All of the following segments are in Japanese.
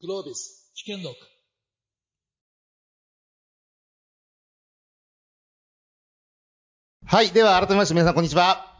グロービス危険録はい。では、改めまして皆さん、こんにちは。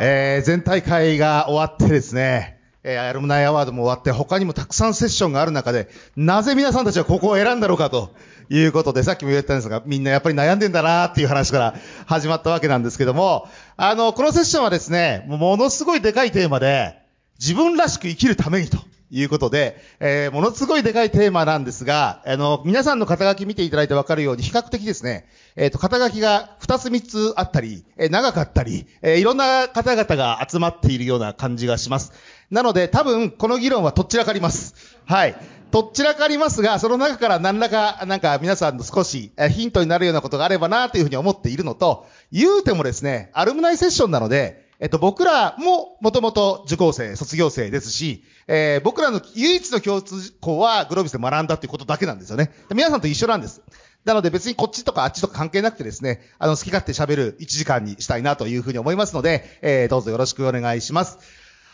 えー、全大会が終わってですね、えー、アルムナイアワードも終わって、他にもたくさんセッションがある中で、なぜ皆さんたちはここを選んだろうかということで、さっきも言ったんですが、みんなやっぱり悩んでんだなーっていう話から始まったわけなんですけども、あの、このセッションはですね、ものすごいでかいテーマで、自分らしく生きるためにと。いうことで、えー、ものすごいでかいテーマなんですが、あの、皆さんの肩書き見ていただいてわかるように、比較的ですね、えっ、と、肩書きが2つ3つあったり、えー長かったり、えいろんな方々が集まっているような感じがします。なので、多分、この議論はとっちらかります。はい。とっちらかりますが、その中から何らか、なんか皆さんの少しえヒントになるようなことがあればなというふうに思っているのと、言うてもですね、アルムナイセッションなので、えっと、僕らももともと受講生、卒業生ですし、えー僕らの唯一の共通項はグロービスで学んだっていうことだけなんですよね。皆さんと一緒なんです。なので別にこっちとかあっちとか関係なくてですね、あの、好き勝手喋る1時間にしたいなというふうに思いますので、えーどうぞよろしくお願いします。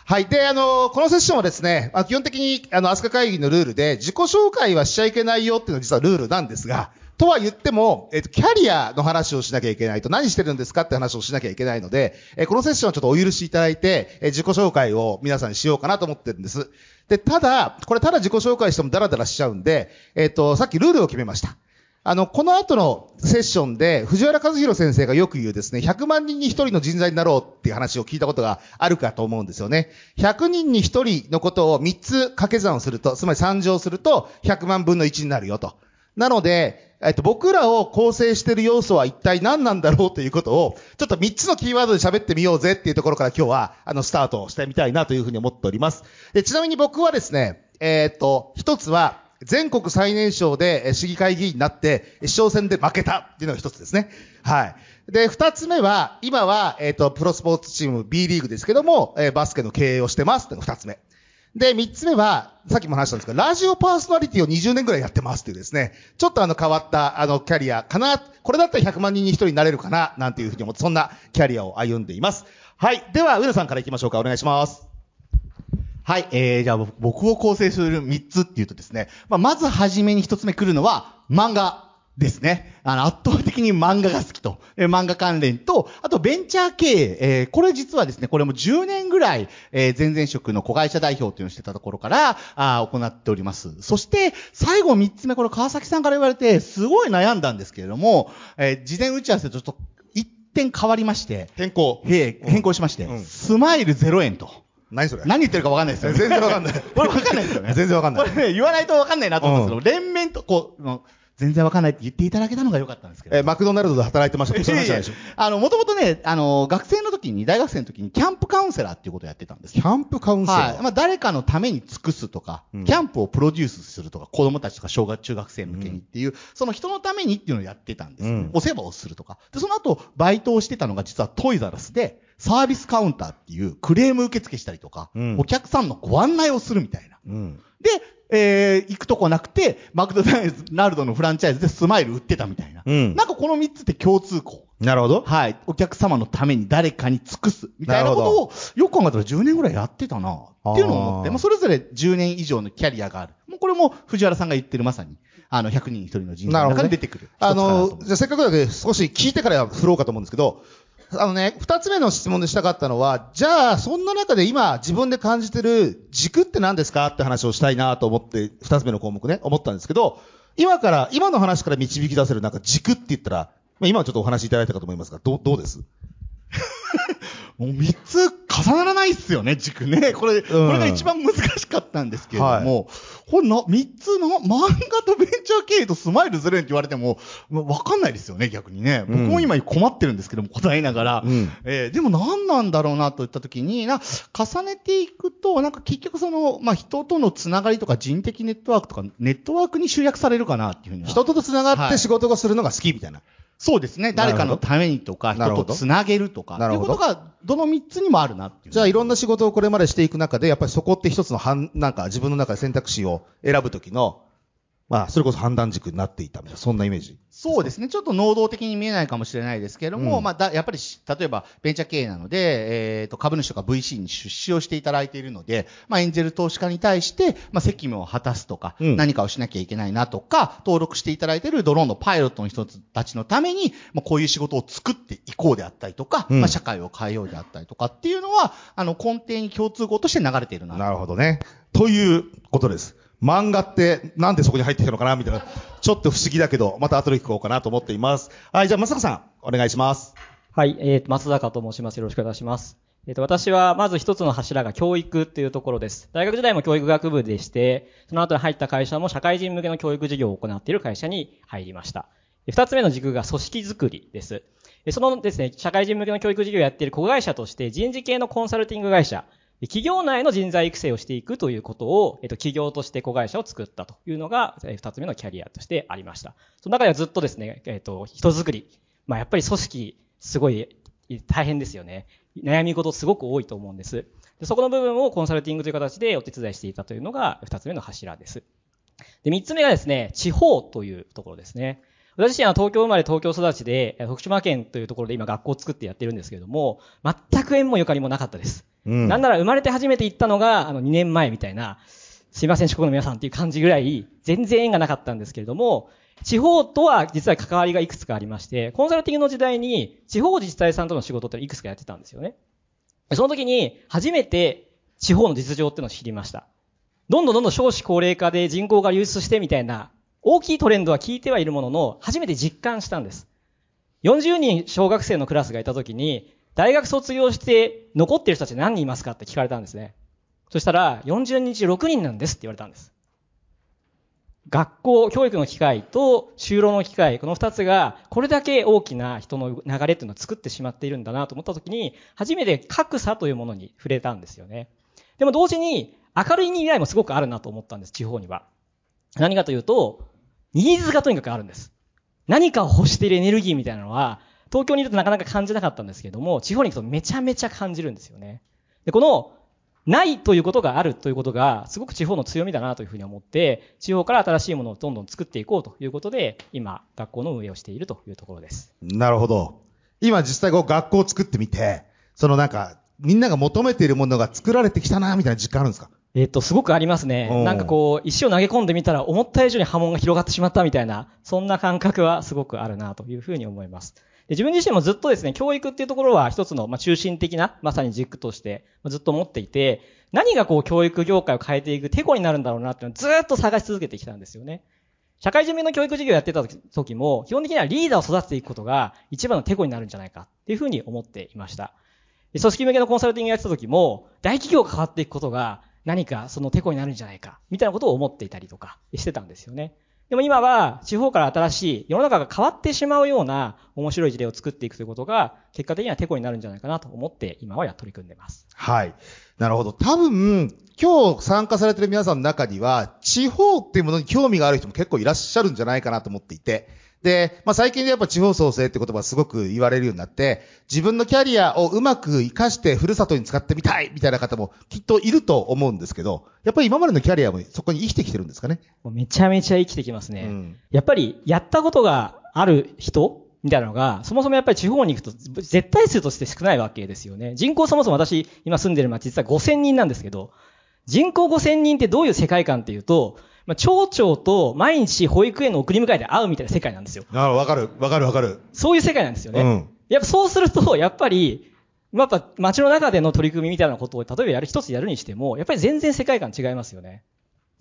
はい。で、あの、このセッションはですね、ま、基本的に、あの、アスカ会議のルールで、自己紹介はしちゃいけないよっていうのが実はルールなんですが、とは言っても、えっと、キャリアの話をしなきゃいけないと、何してるんですかって話をしなきゃいけないので、えこのセッションはちょっとお許しいただいて、え自己紹介を皆さんにしようかなと思ってるんです。で、ただ、これただ自己紹介してもダラダラしちゃうんで、えっと、さっきルールを決めました。あの、この後のセッションで、藤原和弘先生がよく言うですね、100万人に1人の人材になろうっていう話を聞いたことがあるかと思うんですよね。100人に1人のことを3つ掛け算をすると、つまり3乗すると100万分の1になるよと。なので、えっと、僕らを構成している要素は一体何なんだろうということを、ちょっと3つのキーワードで喋ってみようぜっていうところから今日は、あの、スタートしてみたいなというふうに思っております。で、ちなみに僕はですね、えっと、一つは、全国最年少で市議会議員になって、市長選で負けたっていうのが一つですね。はい。で、二つ目は、今は、えっ、と、プロスポーツチーム B リーグですけども、えーバスケの経営をしてますっていうのが二つ目。で、三つ目は、さっきも話したんですけど、ラジオパーソナリティを20年ぐらいやってますっていうですね、ちょっとあの変わったあのキャリアかな、これだったら100万人に一人になれるかな、なんていうふうに思って、そんなキャリアを歩んでいます。はい。では、上野さんから行きましょうか。お願いします。はい、えー、じゃあ僕僕を構成する3つっていうとですね、まあ、まずはじめに1つ目来るのは漫画ですね。あの、圧倒的に漫画が好きと。えー漫画関連と、あとベンチャー経営。えーこれ実はですね、これも10年ぐらい、えー前々職の子会社代表というのをしてたところから、あー行っております。そして、最後3つ目、これ川崎さんから言われて、すごい悩んだんですけれども、えー事前打ち合わせとちょっと一点変わりまして、変更。へー変更しまして、うんスマイル0円と。何それ？何言ってるか分かんないですよね。全然わかんない これ分かんないですよね。全然わかんないこれね、言わないと分かんないなと思うんですけど、連綿と、こう、の全然分かんないって言っていただけたのが良かったんですけど。えーマクドナルドで働いてました。そう話じゃないでしょ。あの、もともとね、あの、学生の時に、大学生の時に、キャンプカウンセラーっていうことをやってたんですキャンプカウンセラー。はい。まあ、誰かのために尽くすとか、うんキャンプをプロデュースするとか、子供たちとか小学、中学生向けにっていう、その人のためにっていうのをやってたんですよ、うんお世話をするとか。で、その後、バイトをしてたのが実はトイザラスで、サービスカウンターっていうクレーム受付したりとか、うんお客さんのご案内をするみたいな。うん。で、えー、行くとこなくて、マクドナルドのフランチャイズでスマイル売ってたみたいな。うんなんかこの3つって共通項。なるほど。はい。お客様のために誰かに尽くす。みたいなことを、よく考えたら10年ぐらいやってたなっていうのを思って、まあ、それぞれ10年以上のキャリアがある。もうこれも藤原さんが言ってるまさに、あの、100人に1人の人材の中で出てくる。あ一つかなとの思、じゃあせっかくだけど少し聞いてから振ろうかと思うんですけど、あのね、二つ目の質問でしたかったのは、じゃあ、そんな中で今自分で感じてる軸って何ですか？って話をしたいなと思って、二つ目の項目ね、思ったんですけど、今から、今の話から導き出せるなんか軸って言ったら、まあ今はちょっとお話いただいたかと思いますが、どう、どうです？もう三つ重ならないっすよね、軸ね。これ、これが一番難しかったんですけれども、これな、3つの、漫画とベンチャー経営とスマイルズレンって言われても、まあわかんないですよね、逆にね。僕も今困ってるんですけども、答えながら。うんえーでも何なんだろうなと言ったときに、な、重ねていくと、なんか結局その、まあ、人とのつながりとか人的ネットワークとか、ネットワークに集約されるかなっていうふうには。人と繋がはいって仕事がするのが好きみたいな。そうですね。誰かのためにとか、人とつなげるとか、なるほどいうことが、どの3つにもあるなっていう。じゃあいろんな仕事をこれまでしていく中で、やっぱりそこって一つの半、なんか自分の中で選択肢を選ぶときの、まあ、それこそ判断軸になっていたみたいな、そんなイメージ。そうですね。ちょっと能動的に見えないかもしれないですけれども、うんまあだ、やっぱりし、例えば、ベンチャー経営なので、えっ、と、株主とか VC に出資をしていただいているので、まあ、エンジェル投資家に対して、まあ、責務を果たすとか、うん何かをしなきゃいけないなとか、登録していただいているドローンのパイロットの人たちのために、まあ、こういう仕事を作っていこうであったりとか、うんまあ、社会を変えようであったりとかっていうのは、あの、根底に共通語として流れているな。なるほどね。ということです。漫画ってなんでそこに入ってきたのかなみたいな、ちょっと不思議だけど、また後で聞こうかなと思っています。はい、じゃあ、まさかさん、お願いします。はい、えー、松坂と申します。よろしくお願いします。えっ、と、私は、まず一つの柱が教育っていうところです。大学時代も教育学部でして、その後に入った会社も社会人向けの教育事業を行っている会社に入りました。二つ目の軸が組織づくりです。そのですね、社会人向けの教育事業をやっている子会社として人事系のコンサルティング会社、企業内の人材育成をしていくということを、えっと、企業として子会社を作ったというのが、え二つ目のキャリアとしてありました。その中ではずっとですね、えっと、人づくり。まあ、やっぱり組織、すごい大変ですよね。悩み事すごく多いと思うんです。でそこの部分をコンサルティングという形でお手伝いしていたというのが二つ目の柱です。で、三つ目がですね、地方というところですね。私自身は東京生まれ東京育ちで、え徳島県というところで今学校を作ってやってるんですけれども、全く縁もゆかりもなかったです。なんなら生まれて初めて行ったのが、あの、2年前みたいな、すいません、四国の皆さんっていう感じぐらい、全然縁がなかったんですけれども、地方とは実は関わりがいくつかありまして、コンサルティングの時代に地方自治体さんとの仕事っていくつかやってたんですよね。その時に初めて地方の実情ってのを知りました。どんどんどんどん少子高齢化で人口が流出してみたいな大きいトレンドは聞いてはいるものの、初めて実感したんです。40人小学生のクラスがいた時に、大学卒業して残ってる人たち何人いますかって聞かれたんですね。そしたら、40人中6人なんですって言われたんです。学校、教育の機会と就労の機会、この二つが、これだけ大きな人の流れっていうのを作ってしまっているんだなと思ったときに、初めて格差というものに触れたんですよね。でも同時に、明るい未来もすごくあるなと思ったんです、地方には。何かというと、ニーズがとにかくあるんです。何かを欲しているエネルギーみたいなのは、東京にいるとなかなか感じなかったんですけども、地方に行くとめちゃめちゃ感じるんですよね。で、この、ないということがあるということが、すごく地方の強みだなというふうに思って、地方から新しいものをどんどん作っていこうということで、今、学校の運営をしているというところです。なるほど。今実際こう学校を作ってみて、そのなんか、みんなが求めているものが作られてきたな、みたいな実感あるんですか？えっと、すごくありますねなんかこう、石を投げ込んでみたら、思った以上に波紋が広がってしまったみたいな、そんな感覚はすごくあるなというふうに思います。で自分自身もずっとですね、教育っていうところは一つの、まあ、中心的な、まさに軸として、まずっと思っていて、何がこう、教育業界を変えていく手こになるんだろうなっていうのをずっと探し続けてきたんですよね。社会人向けの教育事業をやってた時も、基本的にはリーダーを育てていくことが一番の手こになるんじゃないかっていうふうに思っていました。組織向けのコンサルティングやってた時も、大企業が変わっていくことが何かその手こになるんじゃないか、みたいなことを思っていたりとかしてたんですよね。でも今は地方から新しい世の中が変わってしまうような面白い事例を作っていくということが結果的にはテコになるんじゃないかなと思って今はや取り組んでます。はい。なるほど。多分、今日参加されてる皆さんの中には、地方っていうものに興味がある人も結構いらっしゃるんじゃないかなと思っていて、で、まあ、最近でやっぱ地方創生って言葉がすごく言われるようになって、自分のキャリアをうまく活かしてふるさとに使ってみたいみたいな方もきっといると思うんですけど、やっぱり今までのキャリアもそこに生きてきてるんですかね？めちゃめちゃ生きてきますね。うんやっぱりやったことがある人みたいなのが、そもそもやっぱり地方に行くと絶対数として少ないわけですよね。人口そもそも私今住んでる町実は5000人なんですけど、人口5000人ってどういう世界観っていうと、まあ、町長と毎日保育園の送り迎えで会うみたいな世界なんですよ。あわかる、わかるわかる。そういう世界なんですよね。うんやっぱそうすると、やっぱり、やっぱ街の中での取り組みみたいなことを例えばやる、一つやるにしても、やっぱり全然世界観違いますよね。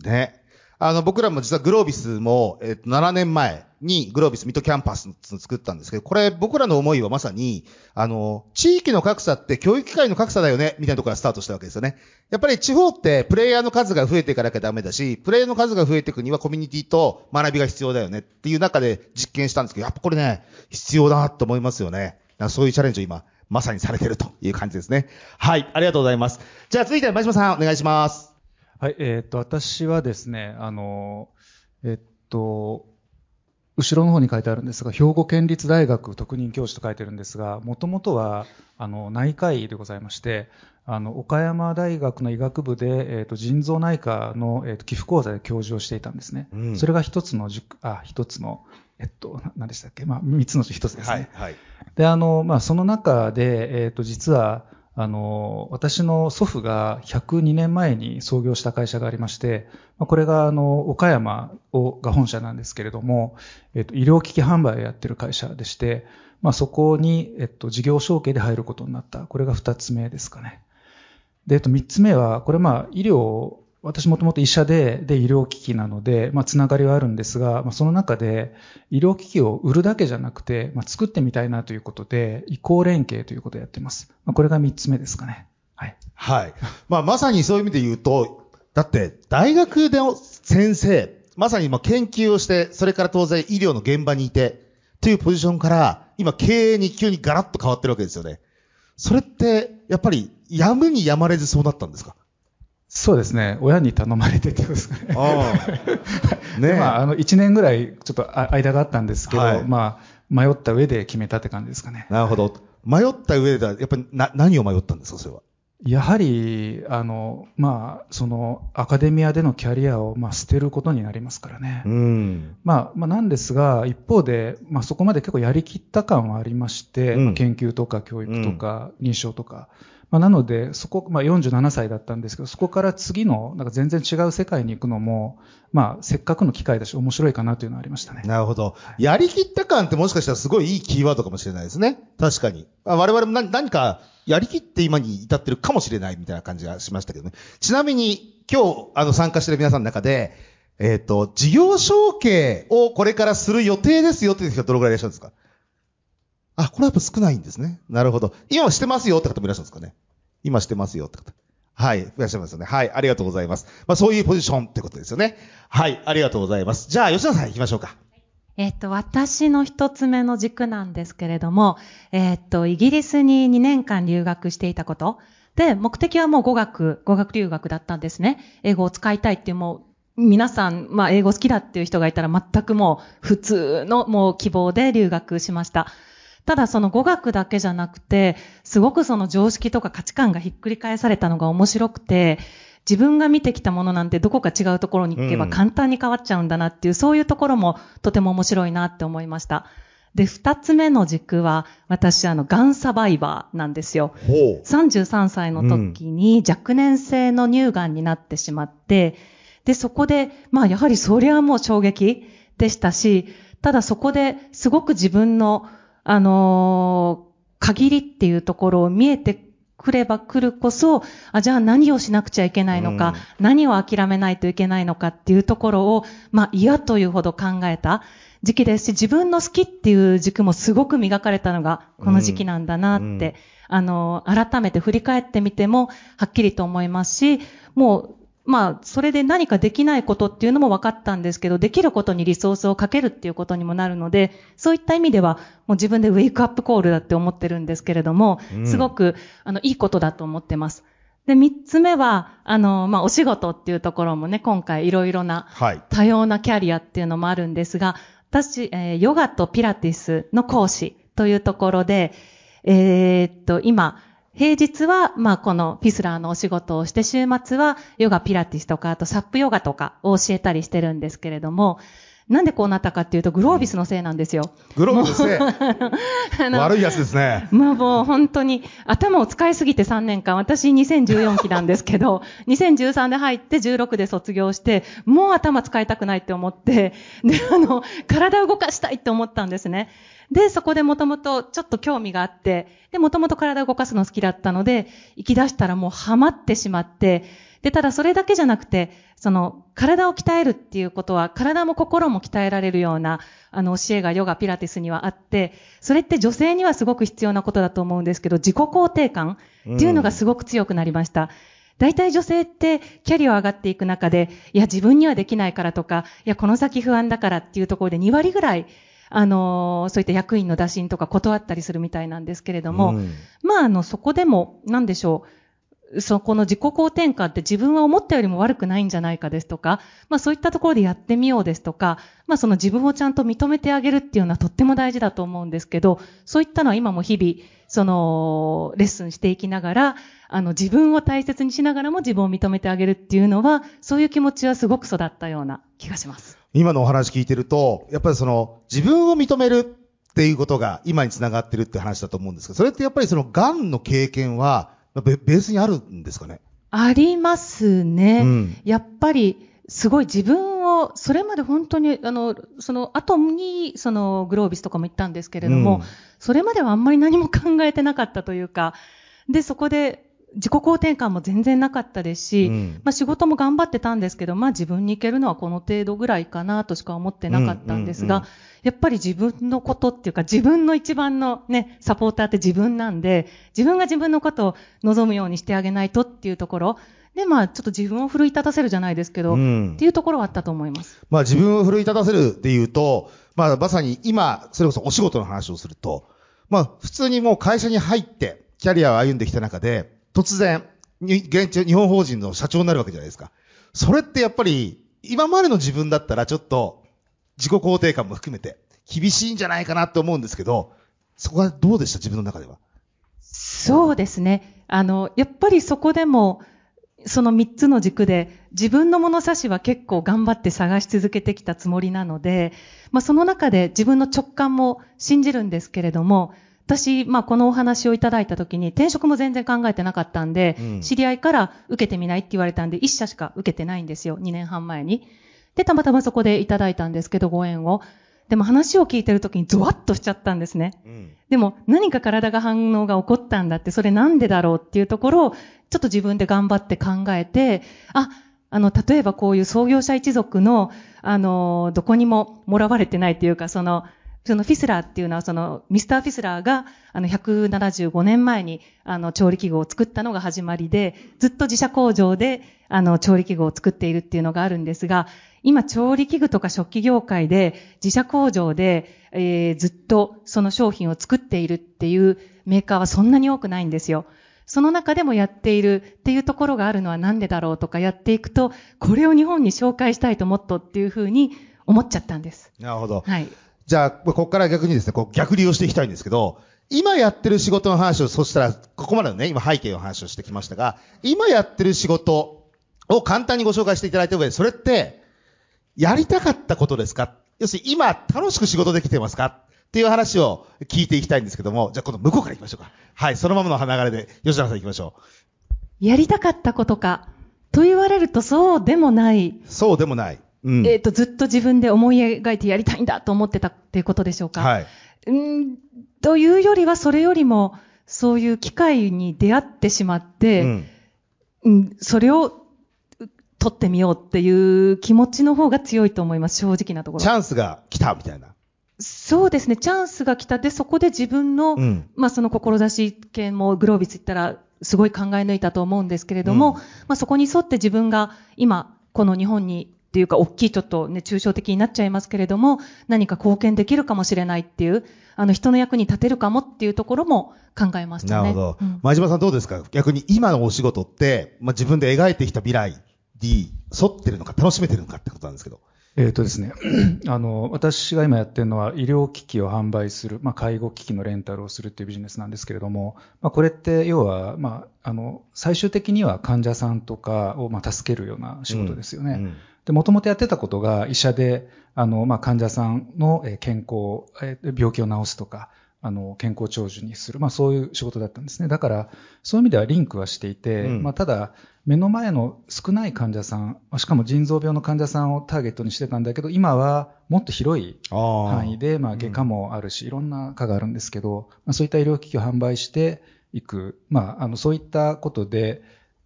ね。あの、僕らも実はグロービスも、えっと、7年前にグロービスミッドキャンパス作ったんですけど、これ僕らの思いはまさに、あの、地域の格差って教育機会の格差だよね、みたいなところからスタートしたわけですよね。やっぱり地方ってプレイヤーの数が増えていかなきゃダメだし、プレイヤーの数が増えていくにはコミュニティと学びが必要だよねっていう中で実験したんですけど、やっぱこれね、必要だなと思いますよね。そういうチャレンジを今、まさにされてるという感じですね。はい、ありがとうございます。じゃあ続いて前島さんお願いします。はい、えっ、と、私はですね、あの、えっと、後ろの方に書いてあるんですが、兵庫県立大学特任教授と書いてるんですが、もともとは、あの、内科医でございまして、あの、岡山大学の医学部で、えっ、と、腎臓内科の、えっ、と、寄付講座で教授をしていたんですね。うんそれが一つの塾、あ、一つの、えっと、な何でしたっけ？まあ、三つのうち一つですね。はい。はい。で、あの、まあ、その中で、えっ、と、実は、あの、私の祖父が102年前に創業した会社がありまして、これが、あの、岡山をが本社なんですけれども、えっ、と、医療機器販売をやってる会社でして、まあ、そこに、えっと、事業承継で入ることになった。これが二つ目ですかね。で、えっと、三つ目は、これまあ、医療、私もともと医者で、で、医療機器なので、まあ、つながりはあるんですが、まあ、その中で、医療機器を売るだけじゃなくて、まあ、作ってみたいなということで、移行連携ということをやってます。まあ、これが三つ目ですかね。はい。はい。まあ、まさにそういう意味で言うと、だって、大学での先生、まさに今研究をして、それから当然医療の現場にいて、というポジションから、今経営に急にガラッと変わってるわけですよね。それって、やっぱり、やむにやまれずそうなったんですか？そうですね。親に頼まれてってことですかね。ああ。ねえ。まあ、あの、一年ぐらい、ちょっとあ間があったんですけど、はいまあ、迷った上で決めたって感じですかね。なるほど。迷った上では、やっぱりな、何を迷ったんですか、それは？やはり、あの、まあ、その、アカデミアでのキャリアを、まあ、捨てることになりますからね。ん。まあ、まあ、なんですが、一方で、まあ、そこまで結構やりきった感はありまして、うんまあ研究とか教育とか認証とか、まあ、なので、そこ、まあ、47歳だったんですけど、そこから次の、なんか全然違う世界に行くのも、まあ、せっかくの機会だし、面白いかなというのはありましたね。なるほど。やりきった感ってもしかしたらすごいいいキーワードかもしれないですね。確かに。あ我々も何何かやりきって今に至ってるかもしれないみたいな感じがしましたけどね。ちなみに今日あの参加してる皆さんの中で、えっ、と、事業承継をこれからする予定ですよっていう人はどのぐらいいらっしゃるんですか？あ、これはやっぱ少ないんですね。なるほど。今はしてますよって方もいらっしゃるんですかね今してますよって方。はい。いらっしゃいますよね。はい。ありがとうございます。まあそういうポジションってことですよね。はい。ありがとうございます。じゃあ、吉田さん行きましょうか。えっと、私の一つ目の軸なんですけれども、えっと、イギリスに2年間留学していたこと。で、目的はもう語学、語学留学だったんですね。英語を使いたいっていうもう、皆さん、まあ、英語好きだっていう人がいたら全くもう普通のもう希望で留学しました。ただその語学だけじゃなくて、すごくその常識とか価値観がひっくり返されたのが面白くて、自分が見てきたものなんてどこか違うところに行けばうん簡単に変わっちゃうんだなっていう、そういうところもとても面白いなって思いました。で、二つ目の軸は、私、あの、ガンサバイバーなんですよ。ほう。33歳の時に若年性の乳がんになってしまって、で、そこで、まあやはりそりゃもう衝撃でしたし、ただそこですごく自分の、あのー限りっていうところを見えてくれば来るこそ、あ、じゃあ何をしなくちゃいけないのか、何を諦めないといけないのかっていうところを、まあ嫌というほど考えた時期ですし、自分の好きっていう軸もすごく磨かれたのがこの時期なんだなって、うん。あの、改めて振り返ってみても、はっきりと思いますし、もう、まあ、それで何かできないことっていうのも分かったんですけど、できることにリソースをかけるっていうことにもなるので、そういった意味では、もう自分でウェイクアップコールだって思ってるんですけれども、うんすごく、あの、いいことだと思ってます。で、三つ目は、あの、まあ、お仕事っていうところもね、今回いろいろなはい。多様なキャリアっていうのもあるんですが、私、えーヨガとピラティスの講師というところで、えーっと、今、平日は、まあ、このフィスラーのお仕事をして、週末はヨガ、ピラティスとか、あとサップヨガとかを教えたりしてるんですけれども、なんでこうなったかっていうと、グロービスのせいなんですよ。グローブですね。あの悪いやつですね。まあもう本当に頭を使いすぎて3年間、私2014期なんですけど、2013で入って16で卒業して、もう頭使いたくないって思って、で、あの、体を動かしたいって思ったんですね。で、そこでもともとちょっと興味があって、で、もともと体を動かすの好きだったので、行き出したらもうハマってしまって、で、ただそれだけじゃなくて、その、体を鍛えるっていうことは、体も心も鍛えられるような、あの、教えがヨガ、ピラティスにはあって、それって女性にはすごく必要なことだと思うんですけど、自己肯定感っていうのがすごく強くなりました。大体女性ってキャリアを上がっていく中で、いや、自分にはできないからとか、いや、この先不安だからっていうところで2割ぐらい、あのーそういった役員の打診とか断ったりするみたいなんですけれども、うんまあ、あの、そこでも、なんでしょう。そこの自己肯定感って自分は思ったよりも悪くないんじゃないかですとか、まあそういったところでやってみようですとか、まあその自分をちゃんと認めてあげるっていうのはとっても大事だと思うんですけど、そういったのは今も日々、その、レッスンしていきながら、あの自分を大切にしながらも自分を認めてあげるっていうのは、そういう気持ちはすごく育ったような気がします。今のお話聞いてると、やっぱりその、自分を認めるっていうことが今につながってるって話だと思うんですけど、それってやっぱりその、癌の経験は、ベベースにあるんですかね？ありますね。うん。やっぱり、すごい自分を、それまで本当に、あの、その後に、そのグロービスとかも行ったんですけれども、うん。それまではあんまり何も考えてなかったというか、で、そこで自己肯定感も全然なかったですし、うん。まあ仕事も頑張ってたんですけど、まあ自分に行けるのはこの程度ぐらいかなとしか思ってなかったんですが、うんうんやっぱり自分のことっていうか、自分の一番のね、サポーターって自分なんで、自分が自分のことを望むようにしてあげないとっていうところ、で、まあちょっと自分を奮い立たせるじゃないですけど、うん。っていうところはあったと思います。まあ自分を奮い立たせるっていうと、まあまさに今、それこそお仕事の話をすると、まあ普通にもう会社に入って、キャリアを歩んできた中で、突然、に現地、日本法人の社長になるわけじゃないですか。それってやっぱり、今までの自分だったらちょっと、自己肯定感も含めて、厳しいんじゃないかなって思うんですけど、そこはどうでした？自分の中では。そうですね。あの、やっぱりそこでも、その3つの軸で自分の物差しは結構頑張って探し続けてきたつもりなので、まあその中で自分の直感も信じるんですけれども、私、まあこのお話をいただいた時に転職も全然考えてなかったんで、うん知り合いから受けてみないって言われたんで、1社しか受けてないんですよ。2年半前に。で、たまたまそこでいただいたんですけど、ご縁を。でも話を聞いてる時にゾワッとしちゃったんですね。うん。でも何か体が反応が起こったんだって、それなんでだろうっていうところを、ちょっと自分で頑張って考えて、あ、あの、例えばこういう創業者一族の、あの、どこにももらわれてないっていうか、その、そのフィスラーっていうのは、その、ミスターフィスラーが、あの、175年前に、あの、調理器具を作ったのが始まりで、ずっと自社工場で、あの、調理器具を作っているっていうのがあるんですが、今、調理器具とか食器業界で、自社工場で、えーずっとその商品を作っているっていうメーカーはそんなに多くないんですよ。その中でもやっているっていうところがあるのはなんでだろうとかやっていくと、これを日本に紹介したいともっとっていうふうに思っちゃったんです。なるほど。はい。じゃあ、ここから逆にですね、こう逆流をしていきたいんですけど、今やってる仕事の話を、そしたら、ここまでのね、今背景の話をしてきましたが、今やってる仕事を簡単にご紹介していただいた上で、それって、やりたかったことですか？要するに今楽しく仕事できてますか？っていう話を聞いていきたいんですけども、じゃあ今度向こうから行きましょうか。はい、そのままの流れで、吉永さん行きましょやりたかったことか、と言われるとそうでもない。う。そうでもない。うん。えっ、と、ずっと自分で思い描いてやりたいんだと思ってたっていうことでしょうか？はい。うん、というよりは、それよりも、そういう機会に出会ってしまって、うん。うん、それをう取ってみようっていう気持ちの方が強いと思います、正直なところ。チャンスが来たみたいな。そうですね、チャンスが来たで、そこで自分の、うんまあその志系もグロービス行ったら、すごい考え抜いたと思うんですけれども、うんまあそこに沿って自分が今、この日本にっていうか、大きいちょっとね、抽象的になっちゃいますけれども、何か貢献できるかもしれないっていう、あの人の役に立てるかもっていうところも考えましたね。なるほどうん。前島さんどうですか？逆に今のお仕事って、まあ、自分で描いてきた未来に沿ってるのか楽しめてるのかってことなんですけど。えっ、とですね、あの、私が今やってるのは医療機器を販売する、まあ、介護機器のレンタルをするっていうビジネスなんですけれども、まあ、これって要は、まあ、あの、最終的には患者さんとかを、まあ、助けるような仕事ですよね。うんで、もともとやってたことが医者で、あの、まあ、患者さんのえー健康、えー病気を治すとか、あの、健康長寿にする、まあ、そういう仕事だったんですね。だから、そういう意味ではリンクはしていて、うん。まあ、ただ、目の前の少ない患者さん、まあしかも腎臓病の患者さんをターゲットにしてたんだけど、今はもっと広い範囲で、まあ、外科もあるし、いろんな科があるんですけど、まあ、そういった医療機器を販売していく、まあ、あの、そういったことで、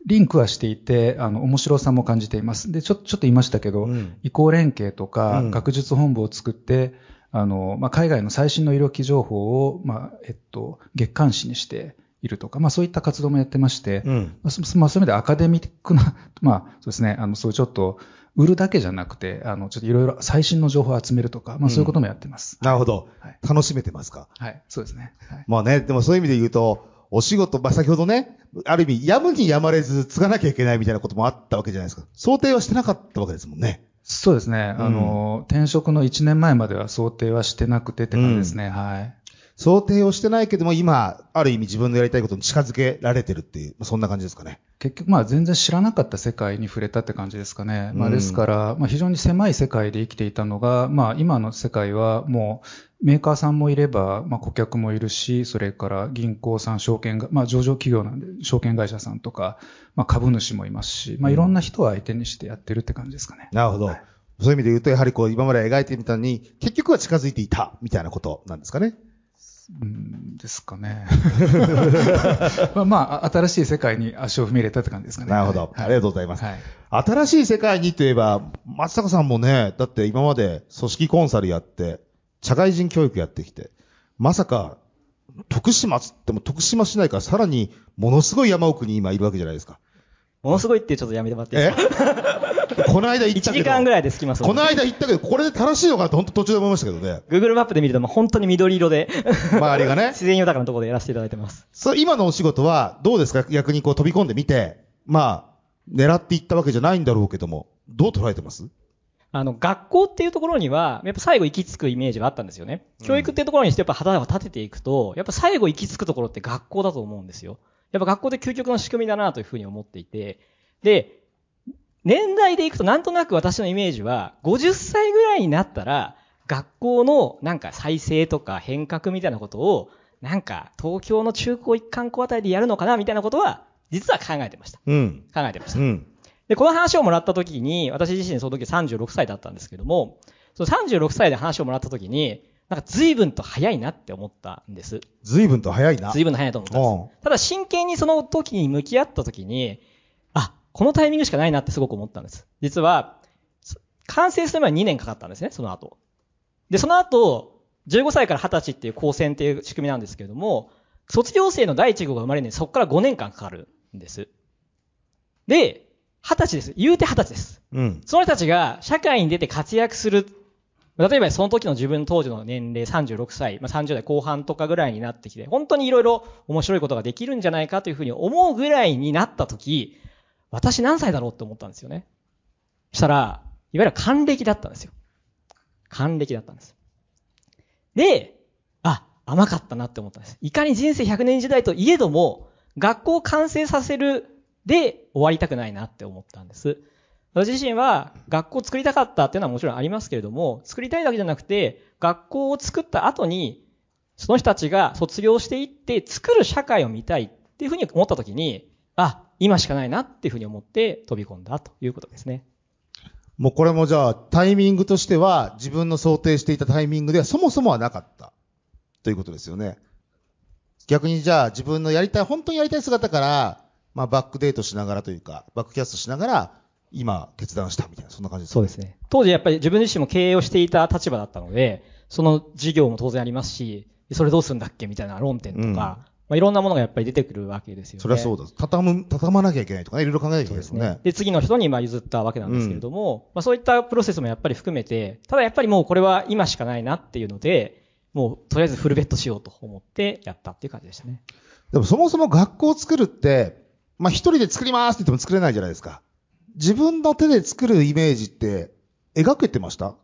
リンクはしていて、あの、面白さも感じています。で、ちょ、ちょっと言いましたけど、うん移行連携とか、うん学術本部を作って、あの、まあ、海外の最新の医療機器情報を、まあ、えっと、月刊誌にしているとか、まあ、そういった活動もやってまして、うん。まあ、そまあ、そういう意味でアカデミックな、まあ、そうですね、あの、そういうちょっと、売るだけじゃなくて、あの、ちょっといろいろ最新の情報を集めるとか、まあ、そういうこともやってます。なるほどはい。楽しめてますか？はい、そうですね。はい。まあね、でもそういう意味で言うと、お仕事、まあ、先ほどね、ある意味、やむにやまれず継がなきゃいけないみたいなこともあったわけじゃないですか。想定はしてなかったわけですもんね。そうですね。あの、転職の1年前までは想定はしてなくてって感じですね。はい。想定をしてないけども、今、ある意味自分のやりたいことに近づけられてるっていう、まあそんな感じですかね。結局、まあ全然知らなかった世界に触れたって感じですかね。まあうんですから、まあ非常に狭い世界で生きていたのが、まあ今の世界はもうメーカーさんもいれば、まあ顧客もいるし、それから銀行さん、証券が、まあ上場企業なんで、証券会社さんとか、まあ株主もいますし、まあいろんな人を相手にしてやってるって感じですかね。なるほど。そういう意味で言うと、やはりこう、今まで描いてみたのに、結局は近づいていた、みたいなことなんですかね。うんですかね。まあまあ、新しい世界に足を踏み入れたって感じですかね。なるほど。はいありがとうございます。はい。新しい世界にといえば、松坂さんもね、だって今まで組織コンサルやって、社会人教育やってきて、まさか、徳島つっても徳島市内からさらにものすごい山奥に今いるわけじゃないですか。ものすごいってちょっとやめてもらっていいですえ？かこの間行った1けど。時間ぐらいで着きますこの間行ったけど、これで正しいのかなと本当途中で思いましたけどね。Google マップで見るともう本当に緑色で周りがね。自然豊かなところでやらせていただいてます。そう、今のお仕事はどうですか？逆にこう飛び込んでみて、まあ、狙っていったわけじゃないんだろうけども、どう捉えてます？あの、学校っていうところには、やっぱ最後行き着くイメージがあったんですよね。教育っていうところにしてやっぱ旗を立てていくと、やっぱ最後行き着くところって学校だと思うんですよ。やっぱ学校で究極の仕組みだなというふうに思っていて、で、年代でいくとなんとなく私のイメージは、50歳ぐらいになったら、学校のなんか再生とか変革みたいなことを、なんか東京の中高一貫校あたりでやるのかなみたいなことは、実は考えてました。うん。考えてましたう。ん。で、この話をもらった時に、私自身その時36歳だったんですけども、その36歳で話をもらった時に、なんか随分と早いなって思ったんです。随分と早いな。随分と早いと思ったんうんです。ただ真剣にその時に向き合った時に、あ、このタイミングしかないなってすごく思ったんです。実は、そ完成するまで2年かかったんですね、その後。で、その後、15歳から20歳っていう高専っていう仕組みなんですけれども、卒業生の第1号が生まれるのにそこから5年間かかるんです。で、20歳です。言うて20歳です。うん。その人たちが社会に出て活躍する。例えばその時の自分当時の年齢36歳、まあ、30代後半とかぐらいになってきて、本当にいろいろ面白いことができるんじゃないかというふうに思うぐらいになった時、私何歳だろうって思ったんですよね。そしたら、いわゆる還暦だったんですよ。還暦だったんです。で、あ、甘かったなって思ったんです。いかに人生100年時代といえども、学校を完成させるで終わりたくないなって思ったんです。私自身は学校を作りたかったっていうのはもちろんありますけれども、作りたいだけじゃなくて、学校を作った後に、その人たちが卒業していって作る社会を見たいっていうふうに思った時に、あ、今しかないなっていうふうに思って飛び込んだということですね。もうこれもじゃあ、タイミングとしては、自分の想定していたタイミングではそもそもはなかった。ということですよね。逆にじゃあ、自分のやりたい、本当にやりたい姿から、まあ、バックデートしながらというか、バックキャストしながら、今、決断したみたいな、そんな感じですかそうですね。当時やっぱり自分自身も経営をしていた立場だったので、その事業も当然ありますし、それどうするんだっけみたいな論点とか、うんまあ、いろんなものがやっぱり出てくるわけですよね。それはそうだ。畳む、畳まなきゃいけないとかね、いろいろ考えなきゃいけないですね。で、次の人にまあ譲ったわけなんですけれども、まあそういったプロセスもやっぱり含めて、ただやっぱりもうこれは今しかないなっていうので、もうとりあえずフルベットしようと思ってやったっていう感じでしたね。でもそもそも学校を作るって、まあ、一人で作りますって言っても作れないじゃないですか。自分の手で作るイメージって、描けてました？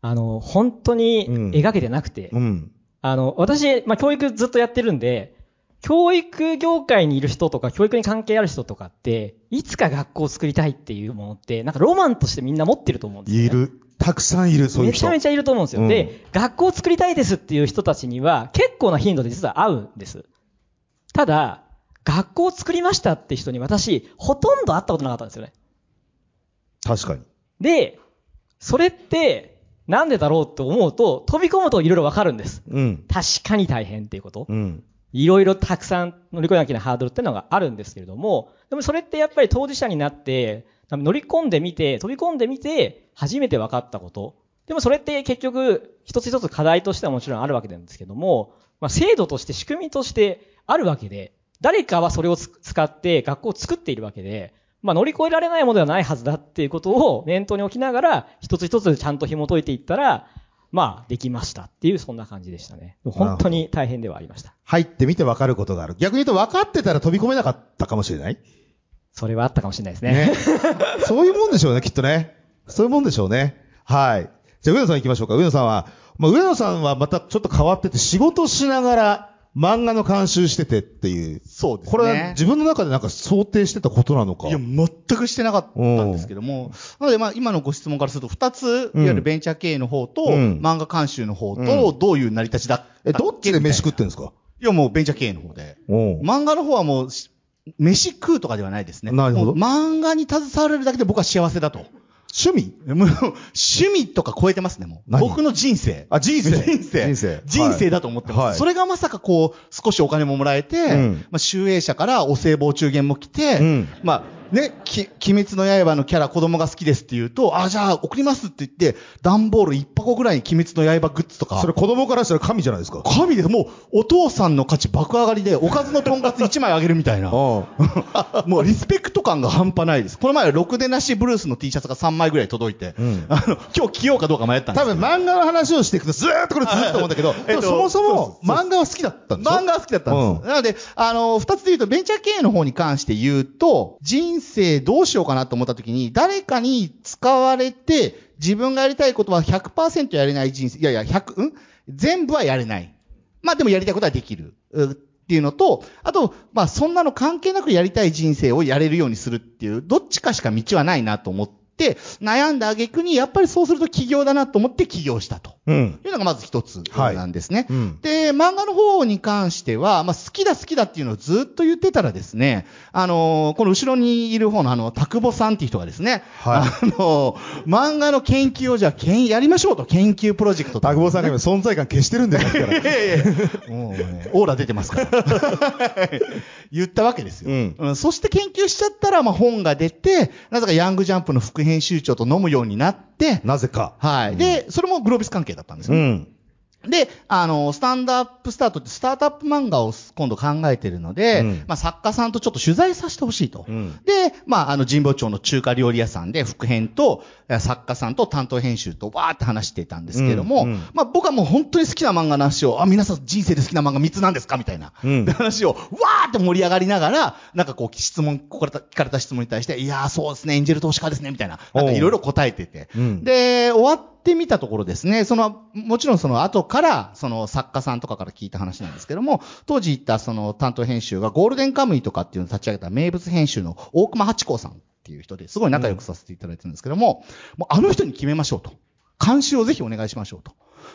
あの、本当にうん描けてなくて、うん。あの、私、まあ教育ずっとやってるんで、教育業界にいる人とか、教育に関係ある人とかって、いつか学校を作りたいっていうものって、なんかロマンとしてみんな持ってると思うんですよ、ね。いる。たくさんいる、そういう人。めちゃめちゃいると思うんですよ。うんで、学校を作りたいですっていう人たちには結構な頻度で実は会うんです。ただ、学校を作りましたって人に私、ほとんど会ったことなかったんですよね。確かに。で、それって、なんでだろうと思うと、飛び込むといろいろわかるんです。うん。確かに大変っていうこと。うん。いろいろたくさん乗り越えなきゃいけないハードルっていうのがあるんですけれども、でもそれってやっぱり当事者になって、乗り込んでみて、飛び込んでみて、初めて分かったこと。でもそれって結局、一つ一つ課題としてはもちろんあるわけなんですけども、まあ、制度として仕組みとしてあるわけで、誰かはそれを使って学校を作っているわけで、まあ、乗り越えられないものではないはずだっていうことを念頭に置きながら、一つ一つちゃんと紐解いていったら、まあ、できましたっていう、そんな感じでしたね。本当に大変ではありました。入ってみて分かることがある。逆に言うと分かってたら飛び込めなかったかもしれない？それはあったかもしれないですね。ね。そういうもんでしょうね、きっとね。そういうもんでしょうね。はい。じゃあ、上野さん行きましょうか。上野さんは、まあ、上野さんはまたちょっと変わってて、仕事しながら漫画の監修しててっていう。そうですね。これは自分の中でなんか想定してたことなのか。いや、全くしてなかったんですけども、なので、まあ、今のご質問からすると、二つ、いわゆるベンチャー経営の方と、うん漫画監修の方と、どういう成り立ちだったえ、どっちで飯食っってんですか？いや、もうベンチャー経営の方で。漫画の方はもうし、飯食うとかではないですね。なるほど漫画に携われるだけで僕は幸せだと。趣味？もう趣味とか超えてますね、もう。何？僕の人生。あ、人生。人生。人生。人生だと思ってます。はいそれがまさかこう、少しお金ももらえて、うんまあ、集英社からお歳暮中元も来て、うんまあ、ね、き、鬼滅の刃のキャラ子供が好きですって言うと、あ、じゃあ送りますって言って、段ボール1箱ぐらいに鬼滅の刃グッズとか。それ子供からしたら神じゃないですか。神です。もう、お父さんの価値爆上がりで、おかずのとんかつ1枚あげるみたいな。もうリスペクト感が半端ないです。この前、ろくでなしブルースの T シャツが3枚ぐらい届いて、んあの、今日着ようかどうか迷ったんです多分漫画の話をしていくとずーっとこれ続くと思うんだけど、えっとそもそも漫画は好きだったんでしょ漫画は好きだったんです。うんなので、あの、二つで言うと、ベンチャー経営の方に関して言うと、人生どうしようかなと思った時に、誰かに使われて、自分がやりたいことは100%やれない人生、いやいや、100、ん？全部はやれない。まあでもやりたいことはできる。うっていうのと、あと、まあそんなの関係なくやりたい人生をやれるようにするっていう、どっちかしか道はないなと思って、悩んだ挙句に、やっぱりそうすると起業だなと思って起業したと。うん。いうのがまず一つはいなんですね。うんで、漫画の方に関しては、まあ、好きだ好きだっていうのをずっと言ってたらですね、あのーこの後ろにいる方のあの、田久保さんっていう人がですね、はいあのー漫画の研究をじゃあ、けんやりましょうと、研究プロジェクトと。田久保さんが今存在感消してるんだよ、から。いやいやもうね、オーラ出てますから。言ったわけですよ。うんうんそして研究しちゃったら、まあ、本が出て、なぜかヤングジャンプの副編集長と飲むようになって、なぜか。はい。で、それもグロービス関係だったんですよね。うん。で、あの、スタンドアップスタートってスタートアップ漫画を今度考えてるので、うん。まあ作家さんとちょっと取材させてほしいと。うん。で、まああの神保町の中華料理屋さんで副編とえ作家さんと担当編集とわーって話してたんですけども、うんうん。まあ僕はもう本当に好きな漫画の話を、あ、皆さん人生で好きな漫画3つなんですかみたいな、話をわーって盛り上がりながら、なんかこう質問、ここから聞かれた質問に対して、いやーそうですね、エンジェル投資家ですね、みたいな、なんかいろいろ答えてて。うん。で、終わってってみたところですね、その、もちろんその後から、その作家さんとかから聞いた話なんですけども、当時行ったその担当編集がゴールデンカムイとかっていうのを立ち上げた名物編集の大熊八甲さんっていう人ですごい仲良くさせていただいてるんですけども、もうあの人に決めましょうと。監修をぜひお願いしましょうと。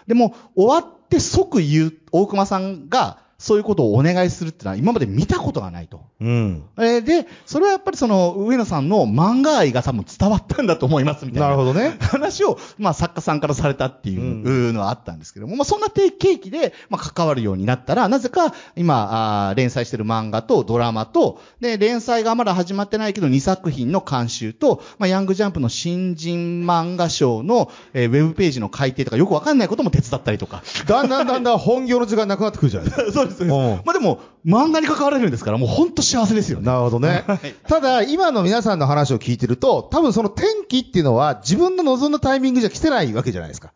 でも、終わって即言う、大熊さんが、そういうことをお願いするってのは今まで見たことがないと。うん。えーで、それはやっぱりその、上野さんの漫画愛が多分伝わったんだと思いますみたいな。なるほどね。話を、まあ、作家さんからされたっていうのはあったんですけども、まあ、そんな定契機で、まあ、関わるようになったら、なぜか、今、あー連載してる漫画とドラマと、で、連載がまだ始まってないけど、2作品の監修と、まあ、ヤングジャンプの新人漫画賞の、えーウェブページの改訂とか、よくわかんないことも手伝ったりとか。だんだんだんだん本業の時間なくなってくるじゃないですか。そうです、そうです。うんまあ、でも、漫画に関われるんですから、もう本当幸せですよね。なるほどねはい。ただ、今の皆さんの話を聞いてると、多分その転機っていうのは自分の望んだタイミングじゃ来てないわけじゃないですか。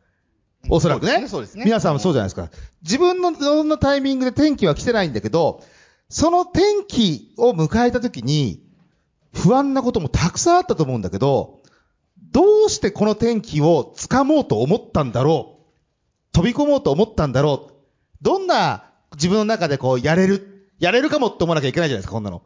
おそらくね。そうですね。皆さんもそうじゃないですか。自分の望んだタイミングで転機は来てないんだけど、その転機を迎えた時に、不安なこともたくさんあったと思うんだけど、どうしてこの転機を掴もうと思ったんだろう飛び込もうと思ったんだろうどんな自分の中でこうやれる、やれるかもって思わなきゃいけないじゃないですか、こんなの。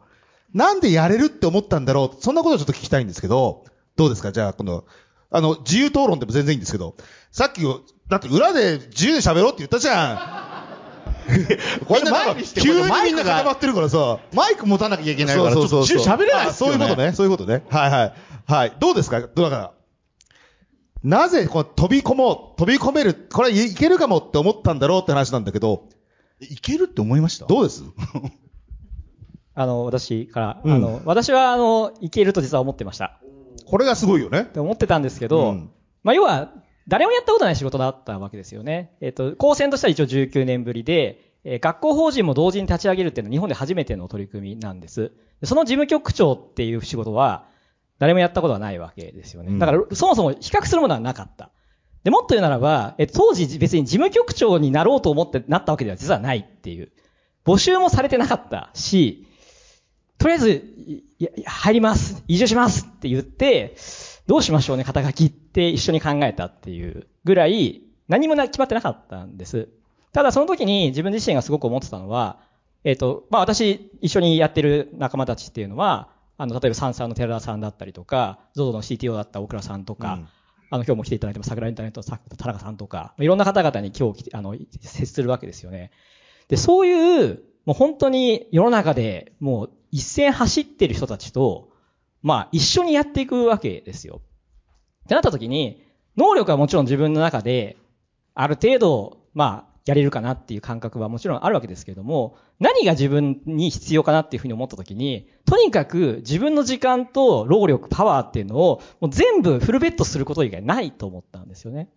なんでやれるって思ったんだろうそんなことをちょっと聞きたいんですけど、どうですか？じゃあ、今度、あの、自由討論でも全然いいんですけど、さっき、だって裏で自由で喋ろうって言ったじゃん。こんか前にして急にみんな固まってるからさ。マイク持たなきゃいけないから、ちょっと喋れないですよ、ね。あそういうことね、そういうことね。はいはい。はい。どうですか？だから、なぜこう飛び込もう、飛び込める、これいけるかもって思ったんだろうって話なんだけど、いけるって思いました？どうです？あの、私から、うんあの、私は、あの、いけると実は思ってました。これがすごいよねっ。て思ってたんですけど、うんまあ、要は、誰もやったことない仕事だったわけですよね。えっ、と、高専としては一応19年ぶりで、えー学校法人も同時に立ち上げるっていうのは日本で初めての取り組みなんです。でその事務局長っていう仕事は、誰もやったことはないわけですよね。うんだから、そもそも比較するものはなかった。で、もっと言うならば、え当時別に事務局長になろうと思ってなったわけでは実はないっていう。募集もされてなかったし、とりあえず、入ります移住しますって言って、どうしましょうね、肩書きって一緒に考えたっていうぐらい、何も決まってなかったんです。ただその時に自分自身がすごく思ってたのは、えっ、と、まあ私、一緒にやってる仲間たちっていうのは、あの、例えばサンサーの寺田さんだったりとか、ZOZO の CTO だった大倉さんとか、あの、今日も来ていただいても、桜インターネットの田中さんとか、いろんな方々に今日来て、あの、接するわけですよね。で、そういう、もう本当に世の中でもう一線走ってる人たちと、まあ一緒にやっていくわけですよ。ってなった時に、能力はもちろん自分の中で、ある程度、まあ、やれるかなっていう感覚はもちろんあるわけですけれども、何が自分に必要かなっていうふうに思った時に、とにかく自分の時間と労力、パワーっていうのをもう全部フルベットすること以外ないと思ったんですよね。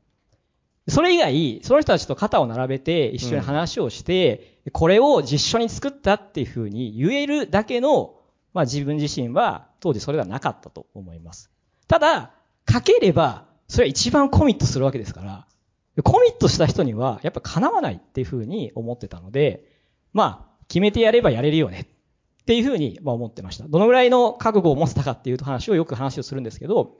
それ以外、その人たちと肩を並べて一緒に話をして、これを実緒に作ったっていうふうに言えるだけの、まあ自分自身は当時それではなかったと思います。ただ、書ければ、それは一番コミットするわけですから、コミットした人にはやっぱ叶わないっていうふうに思ってたので、まあ、決めてやればやれるよねっていうふうにまあ思ってました。どのぐらいの覚悟を持ってたかっていう話をよく話をするんですけど、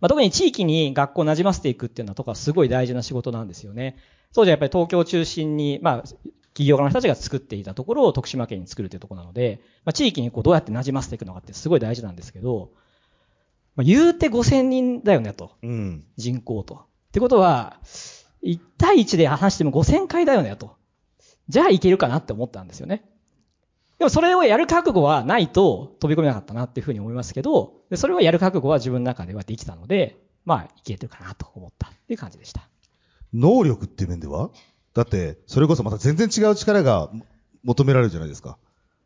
まあ、特に地域に学校を馴染ませていくっていうのはとかすごい大事な仕事なんですよね。当時はやっぱり東京を中心に、まあ、企業家の人たちが作っていたところを徳島県に作るというところなので、まあ、地域にこうどうやって馴染ませていくのかってすごい大事なんですけど、まあ、言うて5000人だよねと。うん。人口と。ってことは、1対1で話しても5000回だよねと。じゃあいけるかなって思ったんですよね。でもそれをやる覚悟はないと飛び込めなかったなっていうふうに思いますけど、でそれをやる覚悟は自分の中ではできたので、まあ、いけてるかなと思ったっていう感じでした。能力っていう面では？だって、それこそまた全然違う力が求められるじゃないですか。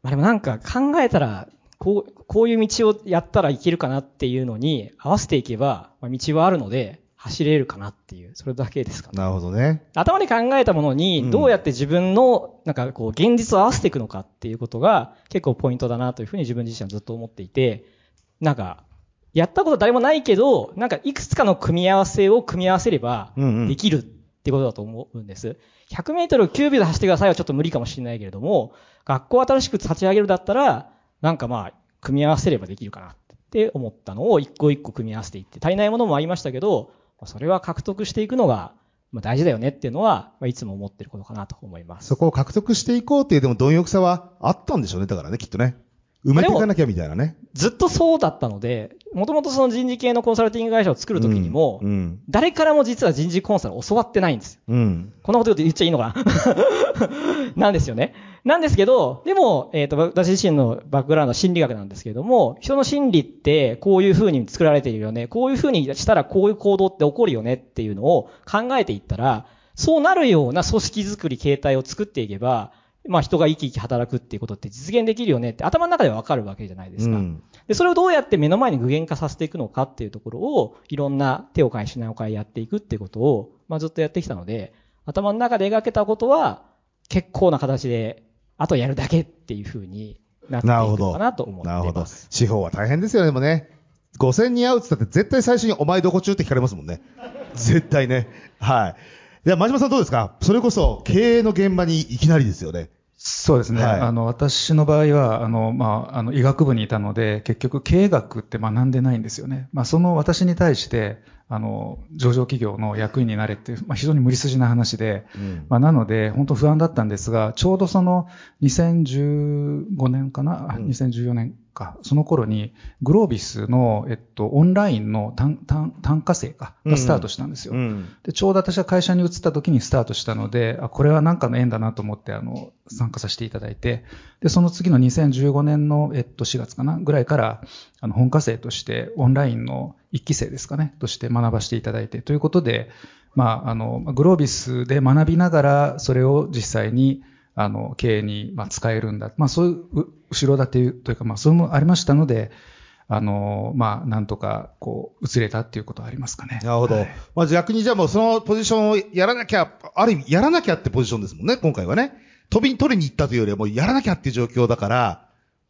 まあでもなんか考えたら、こう、こういう道をやったらいけるかなっていうのに合わせていけば、まあ、道はあるので走れるかなっていう、それだけですかね。なるほどね。頭で考えたものうんに、どうやって自分の、なんかこう、現実を合わせていくのかっていうことが、結構ポイントだなというふうに自分自身はずっと思っていて、なんか、やったこと誰もないけど、なんかいくつかの組み合わせを組み合わせればできるってことだと思うんです。100メートル9秒で走ってくださいはちょっと無理かもしれないけれども、学校を新しく立ち上げるだったら、なんかまあ、組み合わせればできるかなって思ったのを一個一個組み合わせていって、足りないものもありましたけど、まあそれは獲得していくのが、まあ大事だよねっていうのは、まあいつも思ってることかなと思います。そこを獲得していこうっていう、でも貪欲さはあったんでしょうね。だからね、きっとね。埋めていかなきゃみたいなね。ずっとそうだったので、もともとその人事系のコンサルティング会社を作るときにも、うん。誰からも実は人事コンサルを教わってないんですよ。うん。こんなこと言っちゃいいのかな？なんですよね。なんですけど、でも、えっ、と、私自身のバックグラウンドは心理学なんですけれども、人の心理ってこういう風に作られているよね。こういう風にしたらこういう行動って起こるよねっていうのを考えていったら、そうなるような組織づくり形態を作っていけば、まあ人が生き生き働くっていうことって実現できるよねって頭の中ではわかるわけじゃないですか。うんで、それをどうやって目の前に具現化させていくのかっていうところを、いろんな手を変え品を変えやっていくっていうことを、まあずっとやってきたので、頭の中で描けたことは、結構な形で、あとやるだけっていうふうになっていくなるほど。のかなと思ってなるほどま。す。地方は大変ですよね、でもね。5000人会うって言ったって絶対最初にお前どこ中って聞かれますもんね。絶対ね。はい。では、真島さんどうですか？それこそ経営の現場にいきなりですよね。そうですね。はいあの、私の場合は、あの、まあ、あの、医学部にいたので、結局経営学って学んでないんですよね。まあ、その私に対して、あの、上場企業の役員になれっていう、まあ、非常に無理筋な話で、うん。まあ、なので、本当不安だったんですが、ちょうどその2015年かな、あうん。2014年か、その頃に、グロービスの、えっと、オンラインの単単単価制か、がスタートしたんですよ。うん。で、ちょうど私は会社に移った時にスタートしたので、あ、これはなんかの縁だなと思って、あの、参加させていただいて、で、その次の2015年の、えっと、4月かな、ぐらいから、あの、本科生として、オンラインの一期生ですかね、として学ばせていただいて、ということで、まあ、あの、グロービスで学びながら、それを実際に、あの、経営に、まあ、使えるんだ。まあ、そういう、う後ろ盾というか、まあ、それもありましたので、あの、まあ、なんとか、こう、移れたっていうことはありますかね。なるほど。はいまあ、逆にじゃあもうそのポジションをやらなきゃ、ある意味やらなきゃってポジションですもんね、今回はね。飛びに取りに行ったというよりはもうやらなきゃっていう状況だから、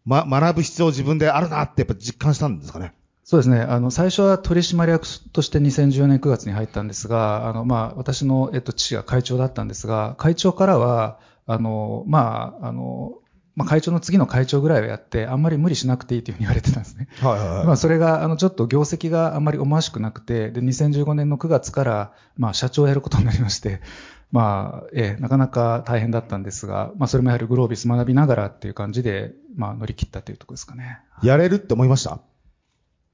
ま、学ぶ必要自分であるなってやっぱ実感したんですかね？そうですね。あの、最初は取締役として2014年9月に入ったんですが、あの、まあ、私の、えっと、父が会長だったんですが、会長からは、あの、まあ、あの、まあ、会長の次の会長ぐらいをやって、あんまり無理しなくていいというふうに言われてたんですね。はいはいはい。まあ、それが、あの、ちょっと業績があんまり思わしくなくて、で、2015年の9月から、まあ、社長をやることになりまして、まあ、ええ、なかなか大変だったんですが、まあ、それもやはりグロービス学びながらっていう感じで、まあ、乗り切ったというところですかね。やれるって思いました？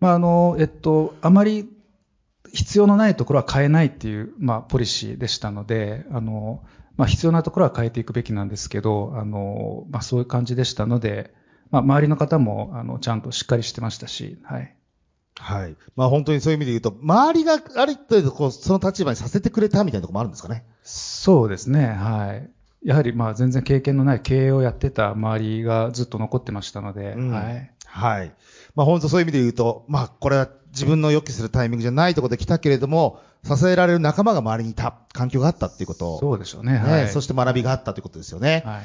まあ、あの、えっと、あまり必要のないところは変えないっていう、まあ、ポリシーでしたので、あの、まあ、必要なところは変えていくべきなんですけど、あの、まあ、そういう感じでしたので、まあ、周りの方も、あの、ちゃんとしっかりしてましたし、はい。はい。まあ本当にそういう意味で言うと、周りがある程度こう、その立場にさせてくれたみたいなところもあるんですかね。そうですね、はい。やはり、まあ、全然経験のない経営をやってた周りがずっと残ってましたので、うんはい。はい。まあ本当そういう意味で言うと、まあこれは自分の予期するタイミングじゃないところで来たけれども、支えられる仲間が周りにいた、環境があったっていうこと。そうでしょうね、ねはい。そして学びがあったということですよね。は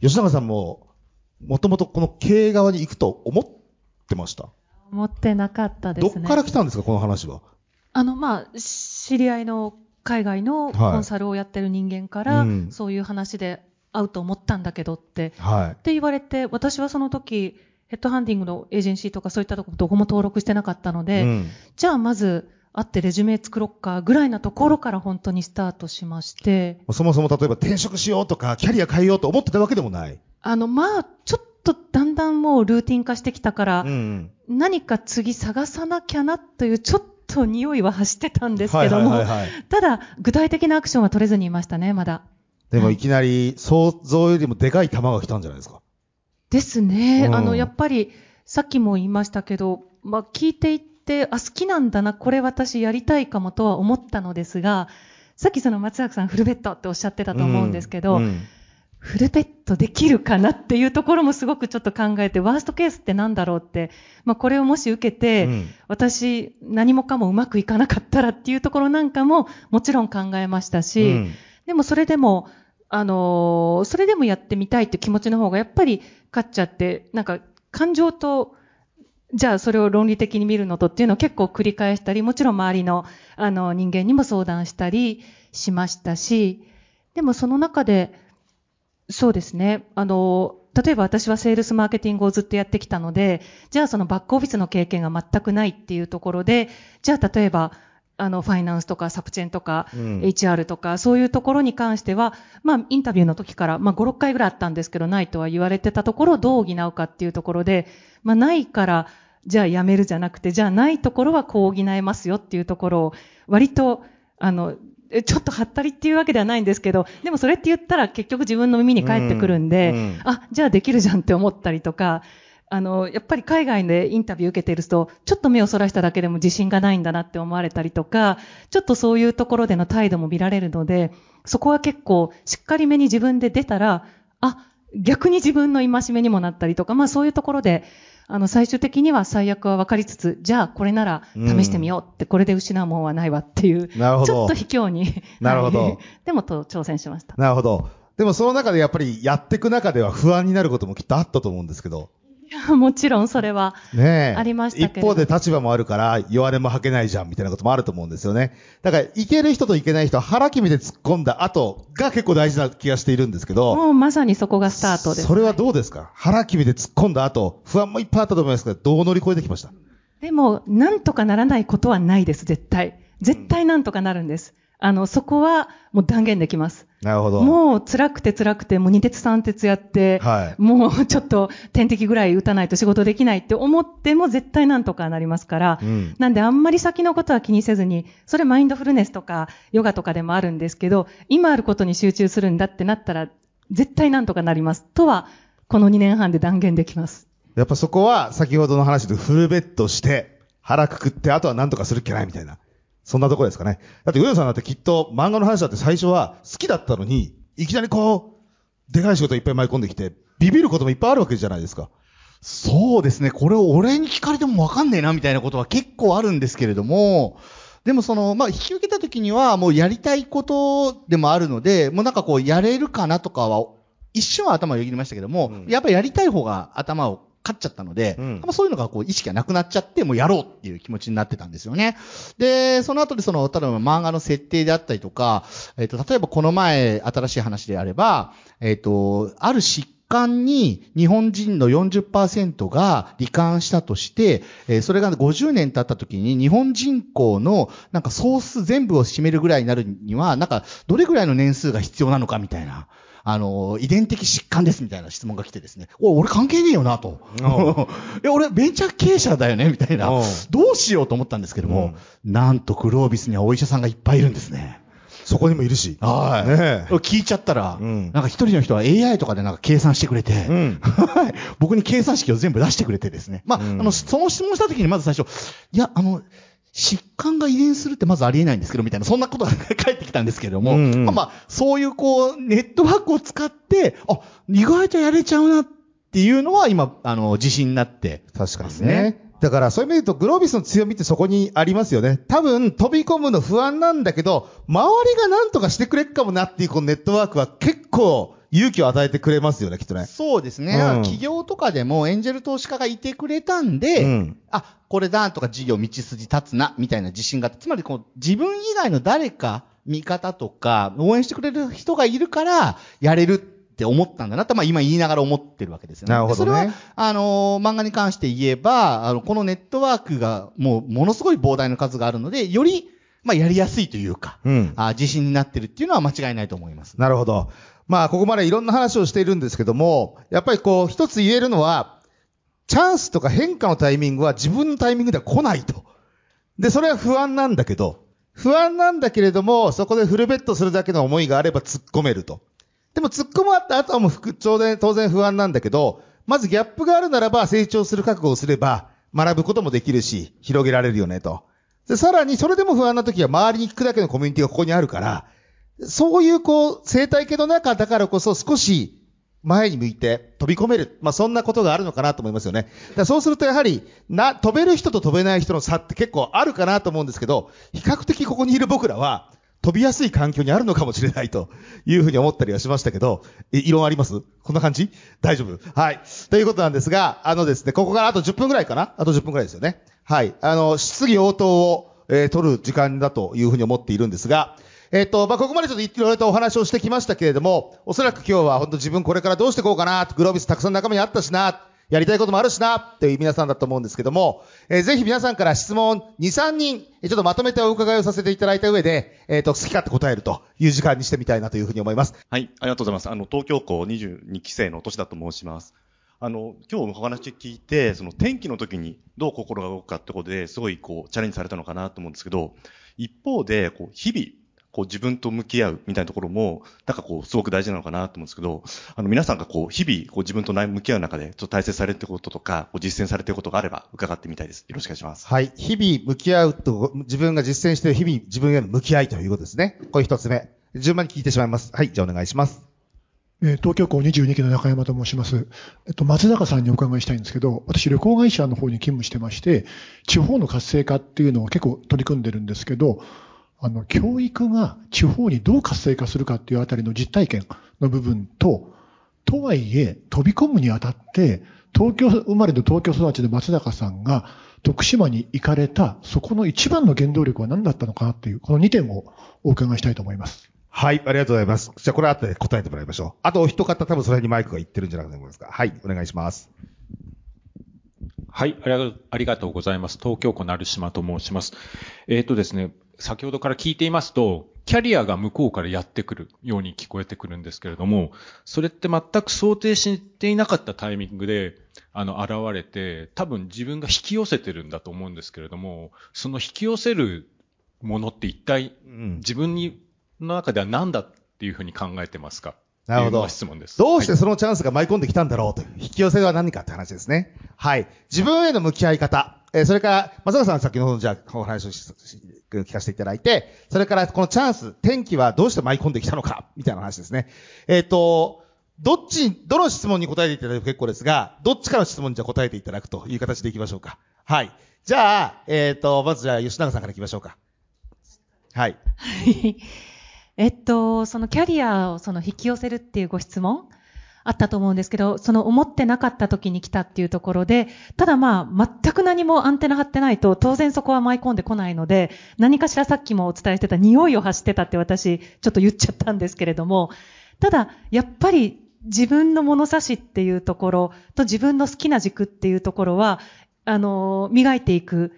い。吉永さんも、もともとこの経営側に行くと思ってました？思ってなかったですね。どっから来たんですか、この話は？あの、まあ、知り合いの海外のはいコンサルをやってる人間から、うんそういう話で会うと思ったんだけどって、はい。って言われて、私はその時、ヘッドハンディングのエージェンシーとかそういったとこどこも登録してなかったので、うんじゃあまず会ってレジュメ作ろっかぐらいなところから本当にスタートしまして、そもそも例えば転職しようとか、キャリア変えようと思ってたわけでもない。あの、まあ、ちょっとだんだんもうルーティン化してきたから、うん。何か次探さなきゃなというちょっと匂いは走ってたんですけども、ただ具体的なアクションは取れずにいましたね、まだ。でもいきなり想像よりもでかい球が来たんじゃないですか。ですね。うんあの、やっぱり、さっきも言いましたけど、まあ、聞いていって、あ、好きなんだな、これ私やりたいかもとは思ったのですが、さっきその松坂さんフルベッドっておっしゃってたと思うんですけど、うんフルベッドできるかなっていうところもすごくちょっと考えて、ワーストケースってなんだろうって、まあ、これをもし受けて、うん。私、何もかもうまくいかなかったらっていうところなんかももちろん考えましたし、うん。でもそれでも、あのーそれでもやってみたいって気持ちの方がやっぱり勝っちゃって、なんか感情と、じゃあそれを論理的に見るのとっていうのを結構繰り返したり、もちろん周りのあの人間にも相談したりしましたし、でもその中で、そうですね、あの、例えば私はセールスマーケティングをずっとやってきたので、じゃあそのバックオフィスの経験が全くないっていうところで、じゃあ例えば、あの、ファイナンスとかサプチェンとか、うん。HR とか、そういうところに関しては、まあ、インタビューの時から、まあ、5、6回ぐらいあったんですけど、ないとは言われてたところをどう補うかっていうところで、まあ、ないから、じゃあやめるじゃなくて、じゃあないところはこう補えますよっていうところを、割と、あの、えちょっとはったりっていうわけではないんですけど、でもそれって言ったら結局自分の耳に返ってくるんで、うんうんあ、じゃあできるじゃんって思ったりとか、あの、やっぱり海外でインタビュー受けていると、ちょっと目をそらしただけでも自信がないんだなって思われたりとか、ちょっとそういうところでの態度も見られるので、そこは結構しっかりめに自分で出たら、あ、逆に自分の戒めにもなったりとか、まあそういうところで、あの、最終的には最悪は分かりつつ、じゃあこれなら試してみようって、これで失うもんはないわっていう、なるほどちょっと卑怯に、なるほどはいでもと挑戦しました。なるほど。でもその中でやっぱりやっていく中では不安になることもきっとあったと思うんですけど。もちろんそれは、ねえ。ありましたけれど一方で立場もあるから弱音も吐けないじゃんみたいなこともあると思うんですよね。だから、いける人といけない人は腹決めて突っ込んだ後が結構大事な気がしているんですけど。もうまさにそこがスタートです。それはどうですか？腹決めて突っ込んだ後、不安もいっぱいあったと思いますけど、どう乗り越えてきました？でも、なんとかならないことはないです、絶対。絶対なんとかなるんです。あの、そこはもう断言できます。なるほど。もう辛くて辛くて、もう二鉄三鉄やって、はいもうちょっと点滴ぐらい打たないと仕事できないって思っても絶対なんとかなりますから、うんなんであんまり先のことは気にせずに、それマインドフルネスとかヨガとかでもあるんですけど、今あることに集中するんだってなったら、絶対なんとかなります。とは、この2年半で断言できます。やっぱそこは先ほどの話でフルベッドして、腹くくって、あとは何とかするっきゃないみたいな。そんなところですかね。だって、上野さんだってきっと漫画の話だって最初は好きだったのに、いきなりこう、でかい仕事いっぱい舞い込んできて、ビビることもいっぱいあるわけじゃないですか。そうですね。これを俺に聞かれてもわかんねえなみたいなことは結構あるんですけれども、でもその、まあ、引き受けた時にはもうやりたいことでもあるので、もうなんかこうやれるかなとかは、一瞬は頭をよぎりましたけども、うんやっぱりやりたい方が頭をかっちゃったので、うんまあそういうのがこう意識がなくなっちゃって、もうやろうっていう気持ちになってたんですよね。で、その後でその、例えば漫画の設定であったりとか、えっ、と、例えばこの前新しい話であれば、えっ、と、ある疾患に日本人の40%が罹患したとして、えーそれが50年経った時に日本人口のなんか総数全部を占めるぐらいになるには、なんかどれぐらいの年数が必要なのかみたいな。あの、遺伝的疾患ですみたいな質問が来てですね。お俺関係ねえよなと。え、俺ベンチャー経営者だよねみたいなうん。どうしようと思ったんですけども、なんとグロービスにはお医者さんがいっぱいいるんですね。そこにもいるし。はい。ねえ聞いちゃったら、うんなんか一人の人は AI とかでなんか計算してくれて、うんはい僕に計算式を全部出してくれてですね。まあ、うんあの、その質問した時にまず最初、いや、あの、疾患が遺伝するってまずありえないんですけど、みたいな、そんなことが 返ってきたんですけれども、うんうんまあまあ、そういうこう、ネットワークを使って、あ、意外とやれちゃうなっていうのは今、あの、自信になって。確かにですねね。だからそういう意味で言うと、グロービスの強みってそこにありますよね。多分飛び込むの不安なんだけど、周りが何とかしてくれっかもなっていうこのネットワークは結構勇気を与えてくれますよね、きっとね。そうですね。うん企業とかでもエンジェル投資家がいてくれたんで、うんあ、これだとか事業道筋立つな、みたいな自信があって、つまりこう自分以外の誰か、味方とか、応援してくれる人がいるから、やれるって思ったんだなって、まあ今言いながら思ってるわけですよね。なるほどねでそれは、あのー漫画に関して言えば、あの、このネットワークがもうものすごい膨大な数があるので、より、まあやりやすいというか、うん。あ自信になってるっていうのは間違いないと思います。なるほど。まあ、ここまでいろんな話をしているんですけども、やっぱりこう、一つ言えるのは、チャンスとか変化のタイミングは自分のタイミングでは来ないと。で、それは不安なんだけど、不安なんだけれども、そこでフルベットするだけの思いがあれば突っ込めると。でも突っ込まった後はもう副当然、当然不安なんだけど、まずギャップがあるならば成長する覚悟をすれば学ぶこともできるし、広げられるよねと。で、さらにそれでも不安な時は周りに聞くだけのコミュニティがここにあるから、そういうこう、生態系の中だからこそ少し前に向いて飛び込める。まあそんなことがあるのかなと思いますよね。だそうするとやはり、な、飛べる人と飛べない人の差って結構あるかなと思うんですけど、比較的ここにいる僕らは、飛びやすい環境にあるのかもしれないというふうに思ったりはしましたけど、え異論あります？こんな感じ？大丈夫？はい。ということなんですが、あのですね、ここからあと10分ぐらいかな？あと10分ぐらいですよね。はい。あの、質疑応答を、えー取る時間だというふうに思っているんですが、えっ、と、まあ、ここまでちょっといろいろとお話をしてきましたけれども、おそらく今日は本当自分これからどうしていこうかな、グロービスたくさん仲間にあったしな、やりたいこともあるしな、っていう皆さんだと思うんですけども、えーぜひ皆さんから質問2、3人、ちょっとまとめてお伺いをさせていただいた上で、えっ、と、好き勝手答えるという時間にしてみたいなというふうに思います。はい、ありがとうございます。あの、東京校22期生の年だと申します。あの、今日お話聞いて、その天気の時にどう心が動くかってことですごいこう、チャレンジされたのかなと思うんですけど、一方で、こう、日々、こう自分と向き合うみたいなところも、なんかこう、すごく大事なのかなと思うんですけど、あの、皆さんがこう、日々、こう自分と向き合う中で、ちょっと大切されていることとか、こう実践されていることがあれば、伺ってみたいです。よろしくお願いします。はい。日々向き合うと、自分が実践している日々自分への向き合いということですね。これ一つ目。順番に聞いてしまいます。はい。じゃあお願いします。えー東京校22期の中山と申します。えっと、松坂さんにお伺いしたいんですけど、私旅行会社の方に勤務してまして、地方の活性化っていうのを結構取り組んでるんですけど、あの、教育が地方にどう活性化するかっていうあたりの実体験の部分と、とはいえ、飛び込むにあたって、東京生まれの東京育ちの松坂さんが徳島に行かれた、そこの一番の原動力は何だったのかなっていう、この2点をお伺いしたいと思います。はい。ありがとうございます。じゃあこれ後で答えてもらいましょう。あとお一方多分それにマイクが言ってるんじゃないかと思いますが。はい。お願いします。はい、ありがありがとうございます。東京都成島と申します。えっ、とですね、先ほどから聞いていますと、キャリアが向こうからやってくるように聞こえてくるんですけれども、それって全く想定していなかったタイミングで、あの、現れて、多分自分が引き寄せてるんだと思うんですけれども、その引き寄せるものって一体うん。自分にの中では何だっていうふうに考えてますか？なるほど質問です。どうしてはいそのチャンスが舞い込んできたんだろうという、引き寄せは何かって話ですね。はい。自分への向き合い方。えーそれから、松坂さん先ほどじゃあお話を聞かせていただいて、それからこのチャンス、天気はどうして舞い込んできたのか、みたいな話ですね。えっ、と、どっち、どの質問に答えていただいても結構ですが、どっちかの質問にじゃ答えていただくという形でいきましょうか。はい。じゃあ、えっ、と、まずじゃあ吉永さんからいきましょうか。はいえっと、そのキャリアをその引き寄せるっていうご質問あったと思うんですけど、その思ってなかった時に来たっていうところで、ただまあ、全く何もアンテナ張ってないと、当然そこは舞い込んでこないので、何かしらさっきもお伝えしてた匂いを発してたって私、ちょっと言っちゃったんですけれども、ただ、やっぱり自分の物差しっていうところと自分の好きな軸っていうところは、あの、磨いていく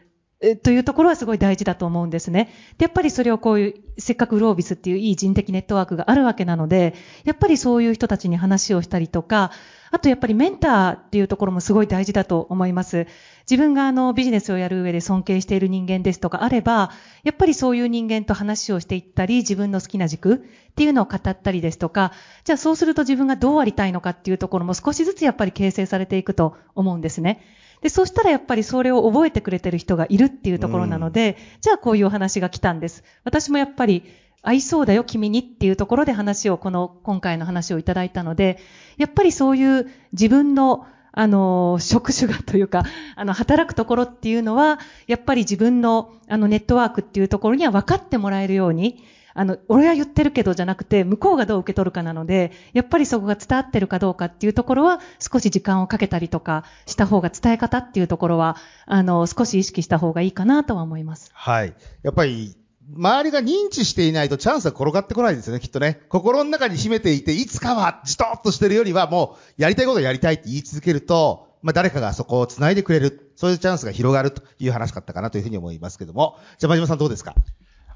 というところはすごい大事だと思うんですね。で、やっぱりそれをこういう、せっかくロービスっていういい人的ネットワークがあるわけなので、やっぱりそういう人たちに話をしたりとか、あとやっぱりメンターっていうところもすごい大事だと思います。自分があのビジネスをやる上で尊敬している人間ですとかあれば、やっぱりそういう人間と話をしていったり、自分の好きな軸っていうのを語ったりですとか、じゃあそうすると自分がどうありたいのかっていうところも少しずつやっぱり形成されていくと思うんですね。で、そしたらやっぱりそれを覚えてくれてる人がいるっていうところなので、うん、じゃあこういうお話が来たんです。私もやっぱり、合いそうだよ、君にっていうところで話を、この、今回の話をいただいたので、やっぱりそういう自分の、あの、職種がというか、あの、働くところっていうのは、やっぱり自分の、あの、ネットワークっていうところには分かってもらえるように、あの、俺は言ってるけどじゃなくて、向こうがどう受け取るかなので、やっぱりそこが伝わってるかどうかっていうところは、少し時間をかけたりとかした方が伝え方っていうところは、あの、少し意識した方がいいかなとは思います。はい。やっぱり、周りが認知していないとチャンスは転がってこないですよね、きっとね。心の中に秘めていて、いつかはじとっとしてるよりは、もう、やりたいことをやりたいって言い続けると、まあ、誰かがそこを繋いでくれる、そういうチャンスが広がるという話だったかなというふうに思いますけども。じゃあ、真島さんどうですか？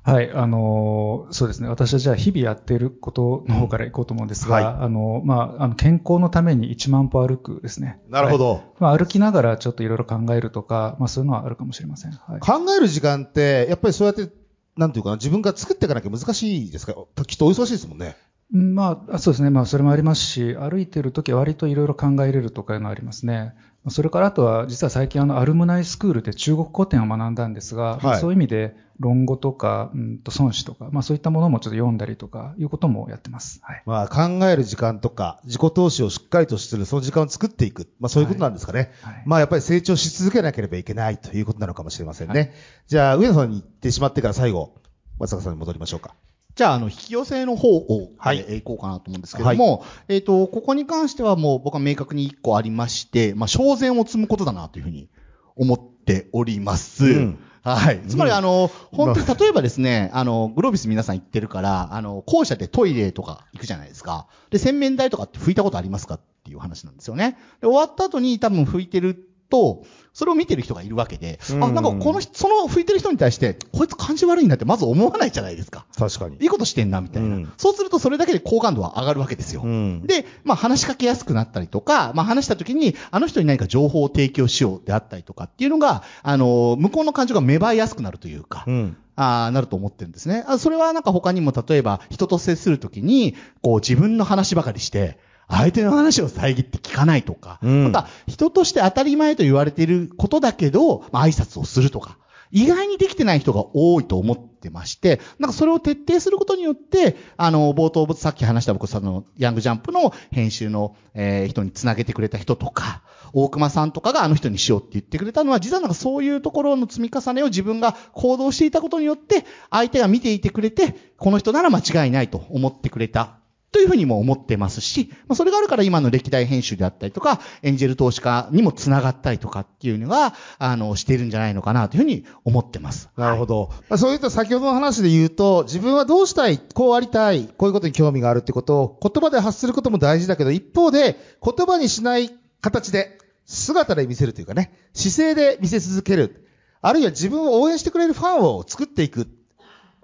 はい、あの、そうですね。私はじゃあ日々やっていることの方からいこうと思うんですが、はい、あの、まあ、あの、健康のために1万歩歩くですね。なるほど。はい、まあ、歩きながらちょっといろいろ考えるとか、まあ、そういうのはあるかもしれません。はい、考える時間って、やっぱりそうやって、なんていうかな、自分が作っていかなきゃ難しいですか？きっとお忙しいですもんね。まあ、そうですね。まあ、それもありますし、歩いてるときは割といろいろ考えれるとかいうのはありますね。それからあとは、実は最近あの、アルムナイスクールで中国古典を学んだんですが、はい、そういう意味で、論語とか、うんと孫子とか、まあそういったものもちょっと読んだりとか、いうこともやってます。はい。まあ考える時間とか、自己投資をしっかりとする、その時間を作っていく。まあそういうことなんですかね。はいはい、まあやっぱり成長し続けなければいけないということなのかもしれませんね。はい、じゃあ、上野さんに行ってしまってから最後、松坂さんに戻りましょうか。じゃあ、あの、引き寄せの方を、はい、えー、行こうかなと思うんですけれども、はい、えっ、ー、と、ここに関してはもう僕は明確に一個ありまして、まあ、焦点を積むことだなというふうに思っております。うん、はい。つまり、あの、本当に例えばですね、あの、グロービス皆さん行ってるから、あの、校舎でトイレとか行くじゃないですか。で、洗面台とかって拭いたことありますかっていう話なんですよね。で、終わった後に多分拭いてると、それを見てる人がいるわけで、うん、あ、なんかこの人、その吹いてる人に対して、こいつ感じ悪いんだってまず思わないじゃないですか。確かに。いいことしてんな、みたいな、うん、そうするとそれだけで好感度は上がるわけですよ。うん、で、まあ話しかけやすくなったりとか、まあ話した時に、あの人に何か情報を提供しようであったりとかっていうのが、あの、向こうの感情が芽生えやすくなるというか、あなると思ってるんですね。あそれはなんか他にも例えば人と接するときに、こう自分の話ばかりして、相手の話を遮って聞かないとか、うん、また人として当たり前と言われていることだけど、まあ、挨拶をするとか、意外にできてない人が多いと思ってまして、なんかそれを徹底することによって、あの、冒頭、さっき話した僕、その、ヤングジャンプの編集の、えー、人につなげてくれた人とか、大熊さんとかがあの人にしようって言ってくれたのは、実はなんかそういうところの積み重ねを自分が行動していたことによって、相手が見ていてくれて、この人なら間違いないと思ってくれたというふうにも思ってますし、まあ、それがあるから今の歴代編集であったりとか、エンジェル投資家にもつながったりとかっていうのが、あの、しているんじゃないのかなというふうに思ってます。なるほど。はい、まあ、そういった先ほどの話で言うと、自分はどうしたい、こうありたい、こういうことに興味があるってことを言葉で発することも大事だけど、一方で言葉にしない形で、姿で見せるというかね、姿勢で見せ続ける。あるいは自分を応援してくれるファンを作っていく。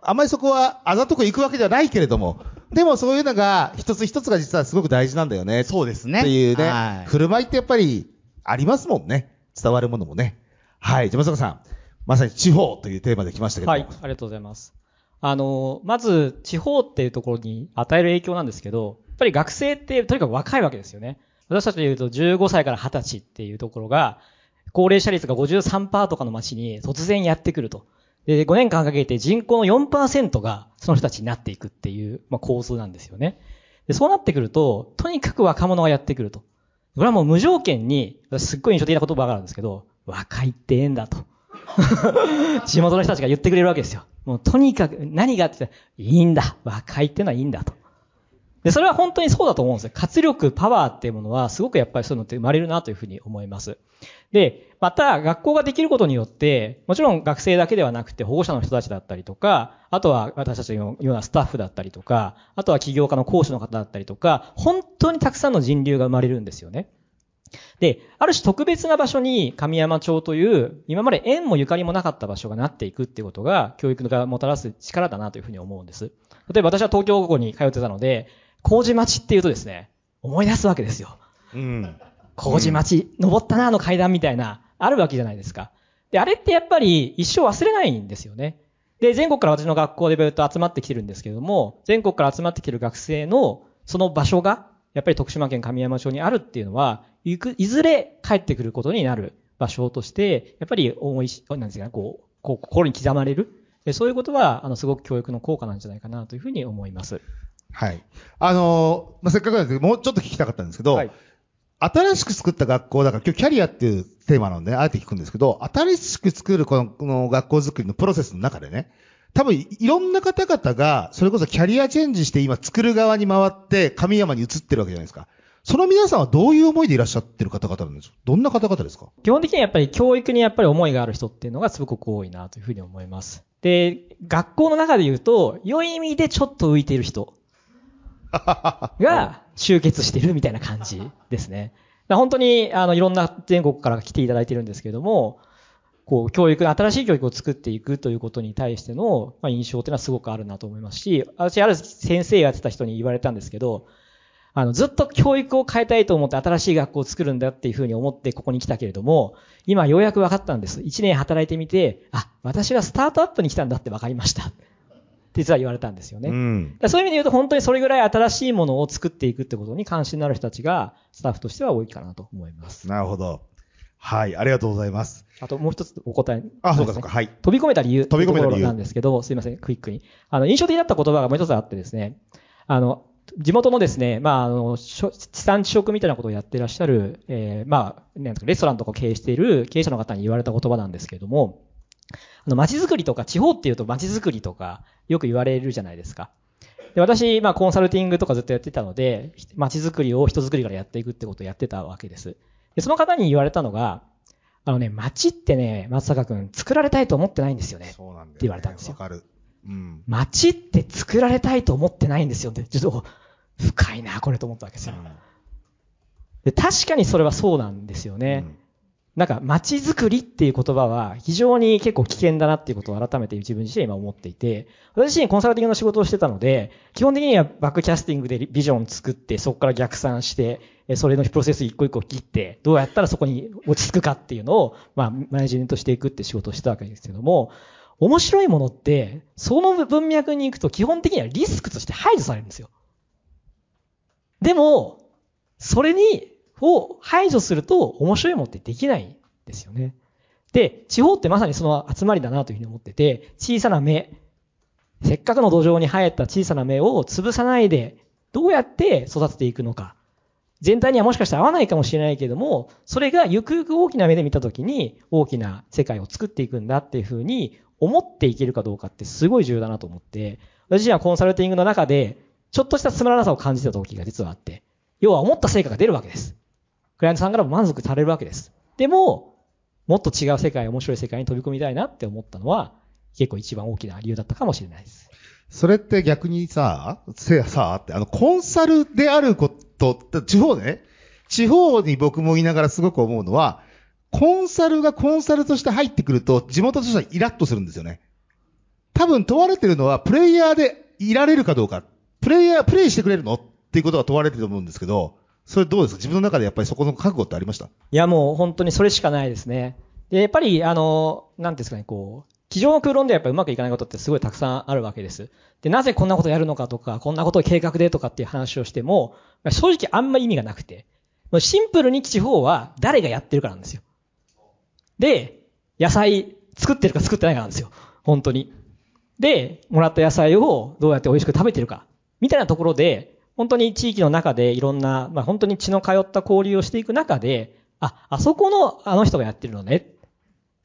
あんまりそこはあざとくいくわけではないけれども、でもそういうのが、一つ一つが実はすごく大事なんだよね。そうですね。っていうね、はい、振る舞いってやっぱりありますもんね。伝わるものもね。はい。じゃ、松坂さん。まさに地方というテーマで来ましたけどはい。ありがとうございます。あの、まず、地方っていうところに与える影響なんですけど、やっぱり学生ってとにかく若いわけですよね。私たちで言うと15歳から20歳っていうところが、高齢者率が53%とかの街に突然やってくると。で、5年間かけて人口の4%がその人たちになっていくっていう、まあ、構図なんですよね。で、そうなってくると、とにかく若者がやってくると。これはもう無条件に、すっごい印象的な言葉があるんですけど、若いってええんだと。地元の人たちが言ってくれるわけですよ。もうとにかく何がっていいんだ。若いってのはいいんだと。で、それは本当にそうだと思うんですよ。活力、パワーっていうものは、すごくやっぱりそういうのって生まれるなというふうに思います。で、また、学校ができることによって、もちろん学生だけではなくて、保護者の人たちだったりとか、あとは私たちのようなスタッフだったりとか、あとは起業家の講師の方だったりとか、本当にたくさんの人流が生まれるんですよね。で、ある種特別な場所に神山町という、今まで縁もゆかりもなかった場所がなっていくっていうことが、教育がもたらす力だなというふうに思うんです。例えば私は東京高校に通ってたので、麹町っていうとですね、思い出すわけですよ。うん。麹町、登ったな、あの階段みたいな、あるわけじゃないですか。で、あれってやっぱり一生忘れないんですよね。で、全国から私の学校でずっと集まってきてるんですけれども、全国から集まってきてる学生のその場所が、やっぱり徳島県神山町にあるっていうのは、いくいずれ帰ってくることになる場所として、やっぱり思いし、なんですかね、こう、こう心に刻まれる。でそういうことは、あの、すごく教育の効果なんじゃないかなというふうに思います。はい。あのーまあ、せっかくなんですけど、もうちょっと聞きたかったんですけど、はい新しく作った学校だから、今日キャリアっていうテーマなので、あえて聞くんですけど、新しく作るこのこの学校作りのプロセスの中でね、多分いいろんな方々が、それこそキャリアチェンジして今作る側に回って神山に移ってるわけじゃないですか。その皆さんはどういう思いでいらっしゃってる方々なんですか？どんな方々ですか？基本的にはやっぱり教育にやっぱり思いがある人っていうのがすごく多いなというふうに思います。で、学校の中で言うと、良い意味でちょっと浮いている人が 集結してるみたいな感じですね。本当に、あの、いろんな全国から来ていただいてるんですけれども、こう、教育、新しい教育を作っていくということに対しての、ま、印象っていうのはすごくあるなと思いますし、私、ある先生やってた人に言われたんですけど、あの、ずっと教育を変えたいと思って新しい学校を作るんだっていうふうに思ってここに来たけれども、今ようやく分かったんです。一年働いてみて、あ、私はスタートアップに来たんだって分かりました。実は言われたんですよね。うん。そういう意味で言うと本当にそれぐらい新しいものを作っていくってことに関心のある人たちがスタッフとしては多いかなと思います。なるほど。はい、ありがとうございます。あともう一つお答え。あ、そうかそうか、はい。飛び込めた理由。飛び込めた理由というところなんですけど、すいません、クイックに。あの、印象的だった言葉がもう一つあってですね、あの、地元のですね、まあ、あの、地産地食みたいなことをやってらっしゃる、えーまあ、レストランとかを経営している経営者の方に言われた言葉なんですけれども、あの、街づくりとか、地方っていうと街づくりとか、よく言われるじゃないですか。で私、まあ、コンサルティングとかずっとやってたので、街づくりを人づくりからやっていくってことをやってたわけです。で、その方に言われたのが、あのね、街ってね、松坂くん、作られたいと思ってないんですよね。そうなんだよ、ね。って言われたんですよわかる。うん。街って作られたいと思ってないんですよって、ちょっと深いな、これと思ったわけですよ。で確かにそれはそうなんですよね。なんか街づくりっていう言葉は非常に結構危険だなっていうことを改めて自分自身今思っていて、私自身コンサルティングの仕事をしてたので、基本的にはバックキャスティングでビジョン作って、そこから逆算して、それのプロセス一個一個切って、どうやったらそこに落ち着くかっていうのを、まあ、マネジメントしていくって仕事をしてたわけですけども、面白いものって、その文脈に行くと基本的にはリスクとして排除されるんですよ。でも、それに、を排除すると面白いものってできないんですよね。で、地方ってまさにその集まりだなというふうに思ってて、小さな芽、せっかくの土壌に生えた小さな芽を潰さないで、どうやって育てていくのか。全体にはもしかしたら合わないかもしれないけども、それがゆくゆく大きな目で見たときに大きな世界を作っていくんだっていうふうに思っていけるかどうかってすごい重要だなと思って、私自身はコンサルティングの中で、ちょっとしたつまらなさを感じた時が実はあって、要は思った成果が出るわけです。クライアントさんからも満足されるわけです。でも、もっと違う世界、面白い世界に飛び込みたいなって思ったのは、結構一番大きな理由だったかもしれないです。それって逆にさ、せやさ、って、あの、コンサルであること、地方ね、地方に僕も言いながらすごく思うのは、コンサルがコンサルとして入ってくると、地元としてはイラッとするんですよね。多分問われてるのは、プレイヤーでいられるかどうか。プレイヤー、プレイしてくれるのっていうことが問われてると思うんですけど、それどうですか？自分の中でやっぱりそこの覚悟ってありました？いや、もう本当にそれしかないですね。で、やっぱり、あの、なんですかね、こう、机上の空論でやっぱりうまくいかないことってすごいたくさんあるわけです。で、なぜこんなことやるのかとか、こんなことを計画でとかっていう話をしても、正直あんまり意味がなくて、もうシンプルに地方は誰がやってるかなんですよ。で、野菜作ってるか作ってないかなんですよ。本当に。で、もらった野菜をどうやって美味しく食べてるか。みたいなところで、本当に地域の中でいろんな、まあ本当に血の通った交流をしていく中で、あ、あそこのあの人がやってるのね。っ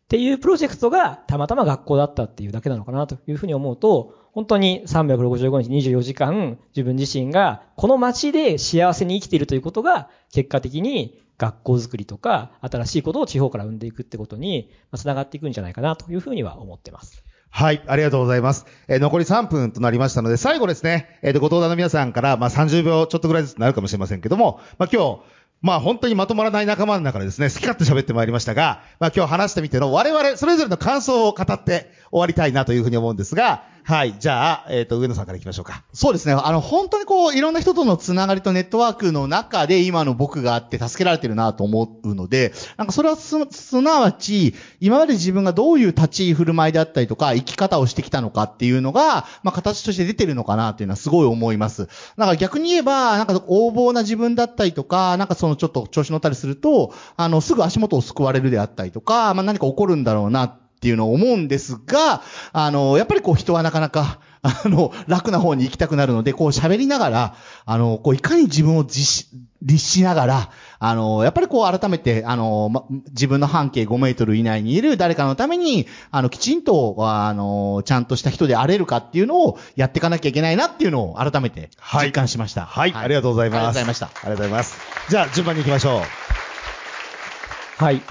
ていうプロジェクトがたまたま学校だったっていうだけなのかなというふうに思うと、本当に365日24時間自分自身がこの街で幸せに生きているということが結果的に学校づくりとか新しいことを地方から生んでいくってことにつながっていくんじゃないかなというふうには思ってます。はい、ありがとうございます。えー残り3分となりましたので、最後ですね、えーと、ご登壇の皆さんから、まあ、30秒ちょっとぐらいずつなるかもしれませんけども、まあ、今日、まあ、本当にまとまらない仲間の中でですね、好き勝手喋ってまいりましたが、まあ、今日話してみての我々、それぞれの感想を語って終わりたいなというふうに思うんですが、はい、じゃあ、えっ、と、上野さんから行きましょうか。そうですね。あの、本当にこう、いろんな人とのつながりとネットワークの中で今の僕があって助けられてるなと思うので、なんかそれはす、すなわち、今まで自分がどういう立ち居振る舞いであったりとか、生き方をしてきたのかっていうのが、まあ、形として出てるのかなっていうのはすごい思います。だから逆に言えば、なんか横暴な自分だったりとか、なんかそのちょっと調子乗ったりすると、あの、すぐ足元を救われるであったりとか、まあ、何か起こるんだろうなっていうのを思うんですが、あの、やっぱりこう人はなかなか、あの、楽な方に行きたくなるので、こう喋りながら、あの、こういかに自分を実し、律しながら、あの、やっぱりこう改めて、あの、ま、自分の半径5メートル以内にいる誰かのために、あの、きちんと、あの、ちゃんとした人であれるかっていうのをやっていかなきゃいけないなっていうのを改めて実感しました。はい、ありがとうございます。ありがとうございました。ありがとうございます。じゃあ、順番に行きましょう。はい。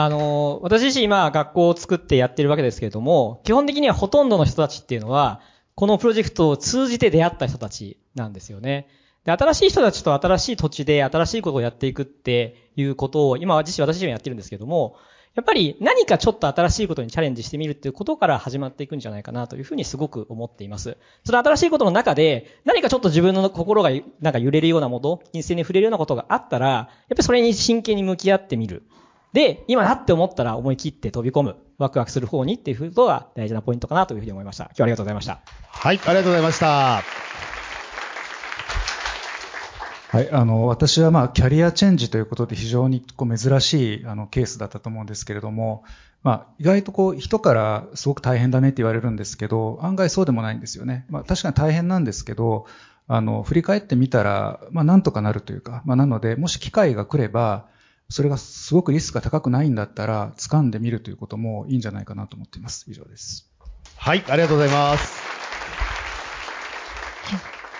あの、私自身今学校を作ってやってるわけですけれども、基本的にはほとんどの人たちっていうのは、このプロジェクトを通じて出会った人たちなんですよね。で、新しい人たちと新しい土地で新しいことをやっていくっていうことを、今は自身私自身やってるんですけども、やっぱり何かちょっと新しいことにチャレンジしてみるっていうことから始まっていくんじゃないかなというふうにすごく思っています。その新しいことの中で、何かちょっと自分の心がなんか揺れるようなもの、金星に触れるようなことがあったら、やっぱりそれに真剣に向き合ってみる。で、今だって思ったら思い切って飛び込む。ワクワクする方にっていうことが大事なポイントかなというふうに思いました。今日はありがとうございました。はい、ありがとうございました。はい、あの、私はまあ、キャリアチェンジということで非常にこう珍しいあのケースだったと思うんですけれども、まあ、意外とこう、人からすごく大変だねって言われるんですけど、案外そうでもないんですよね。まあ、確かに大変なんですけど、あの、振り返ってみたら、まあ、なんとかなるというか、まあ、なので、もし機会が来れば、それがすごくリスクが高くないんだったら、掴んでみるということもいいんじゃないかなと思っています。以上です。はい、ありがとうございます。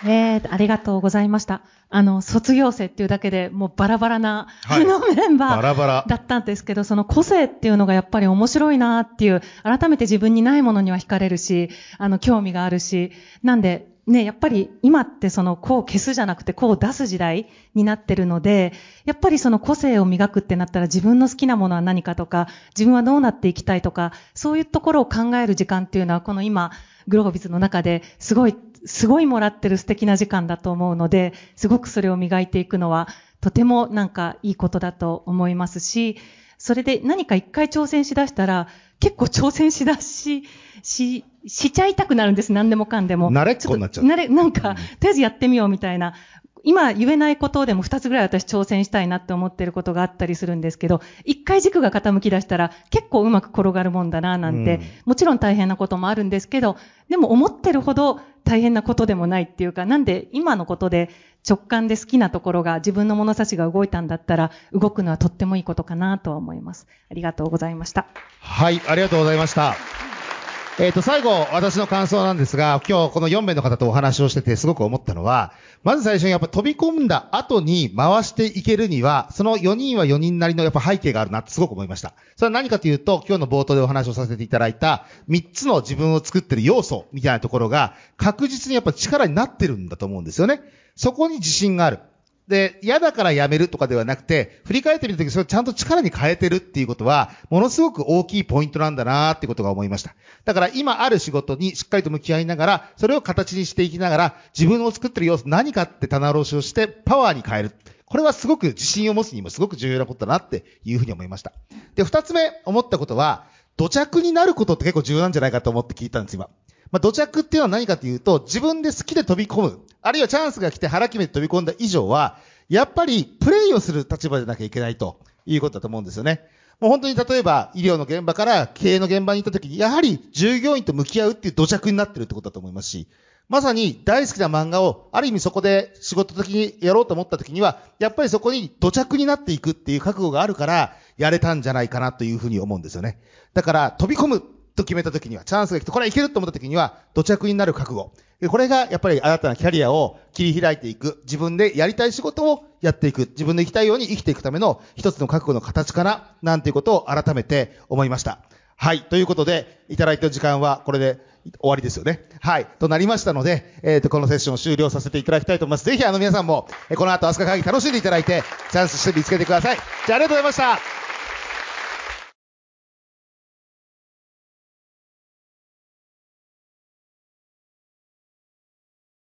えー、ありがとうございました。あの、卒業生っていうだけでもうバラバラな、はいあのメンババラバラーだったんですけど、その個性っていうのがやっぱり面白いなっていう、改めて自分にないものには惹かれるし、あの、興味があるし、なんで、ね、やっぱり今ってその、こう消すじゃなくて、こう出す時代になってるので、やっぱりその個性を磨くってなったら自分の好きなものは何かとか、自分はどうなっていきたいとか、そういうところを考える時間っていうのは、この今、グロービスの中ですごい、すごいもらってる素敵な時間だと思うので、すごくそれを磨いていくのは、とてもなんかいいことだと思いますし、それで何か一回挑戦しだしたら、結構挑戦しだし、し、しちゃいたくなるんです、何でもかんでも。慣れっこになっちゃう慣れ、なんか、とりあえずやってみようみたいな。今言えないことでも二つぐらい私挑戦したいなって思ってることがあったりするんですけど、一回軸が傾き出したら結構うまく転がるもんだななんて、うんもちろん大変なこともあるんですけど、でも思ってるほど大変なことでもないっていうか、なんで今のことで直感で好きなところが自分の物差しが動いたんだったら、動くのはとってもいいことかなとは思います。ありがとうございました。はい、ありがとうございました。えっ、と、最後、私の感想なんですが、今日この4名の方とお話をしててすごく思ったのは、まず最初にやっぱ飛び込んだ後に回していけるには、その4人は4人なりのやっぱ背景があるなってすごく思いました。それは何かというと、今日の冒頭でお話をさせていただいた3つの自分を作ってる要素みたいなところが確実にやっぱ力になってるんだと思うんですよね。そこに自信がある。で、嫌だからやめるとかではなくて、振り返ってみるとき、それをちゃんと力に変えてるっていうことは、ものすごく大きいポイントなんだなーってことが思いました。だから今ある仕事にしっかりと向き合いながら、それを形にしていきながら、自分を作ってる要素何かって棚卸しをして、パワーに変える。これはすごく自信を持つにもすごく重要なことだなっていうふうに思いました。で、二つ目思ったことは、土着になることって結構重要なんじゃないかと思って聞いたんです、今。まあ、土着っていうのは何かというと、自分で好きで飛び込む。あるいはチャンスが来て腹決めて飛び込んだ以上は、やっぱりプレイをする立場でなきゃいけないということだと思うんですよね。もう本当に例えば医療の現場から経営の現場に行った時に、やはり従業員と向き合うっていう土着になってるってことだと思いますし、まさに大好きな漫画を、ある意味そこで仕事的にやろうと思った時には、やっぱりそこに土着になっていくっていう覚悟があるから、やれたんじゃないかなというふうに思うんですよね。だから、飛び込むと決めた時には、チャンスが来て、これはいけると思った時には、土着になる覚悟。これがやっぱり新たなキャリアを切り開いていく、自分でやりたい仕事をやっていく、自分で生きたいように生きていくための一つの覚悟の形かな、なんていうことを改めて思いました。はい。ということで、いただいた時間はこれで終わりですよね。はい。となりましたので、えっ、と、このセッションを終了させていただきたいと思います。ぜひあの皆さんも、この後、飛鳥会議楽しんでいただいて、チャンスして見つけてください。じゃあありがとうございました。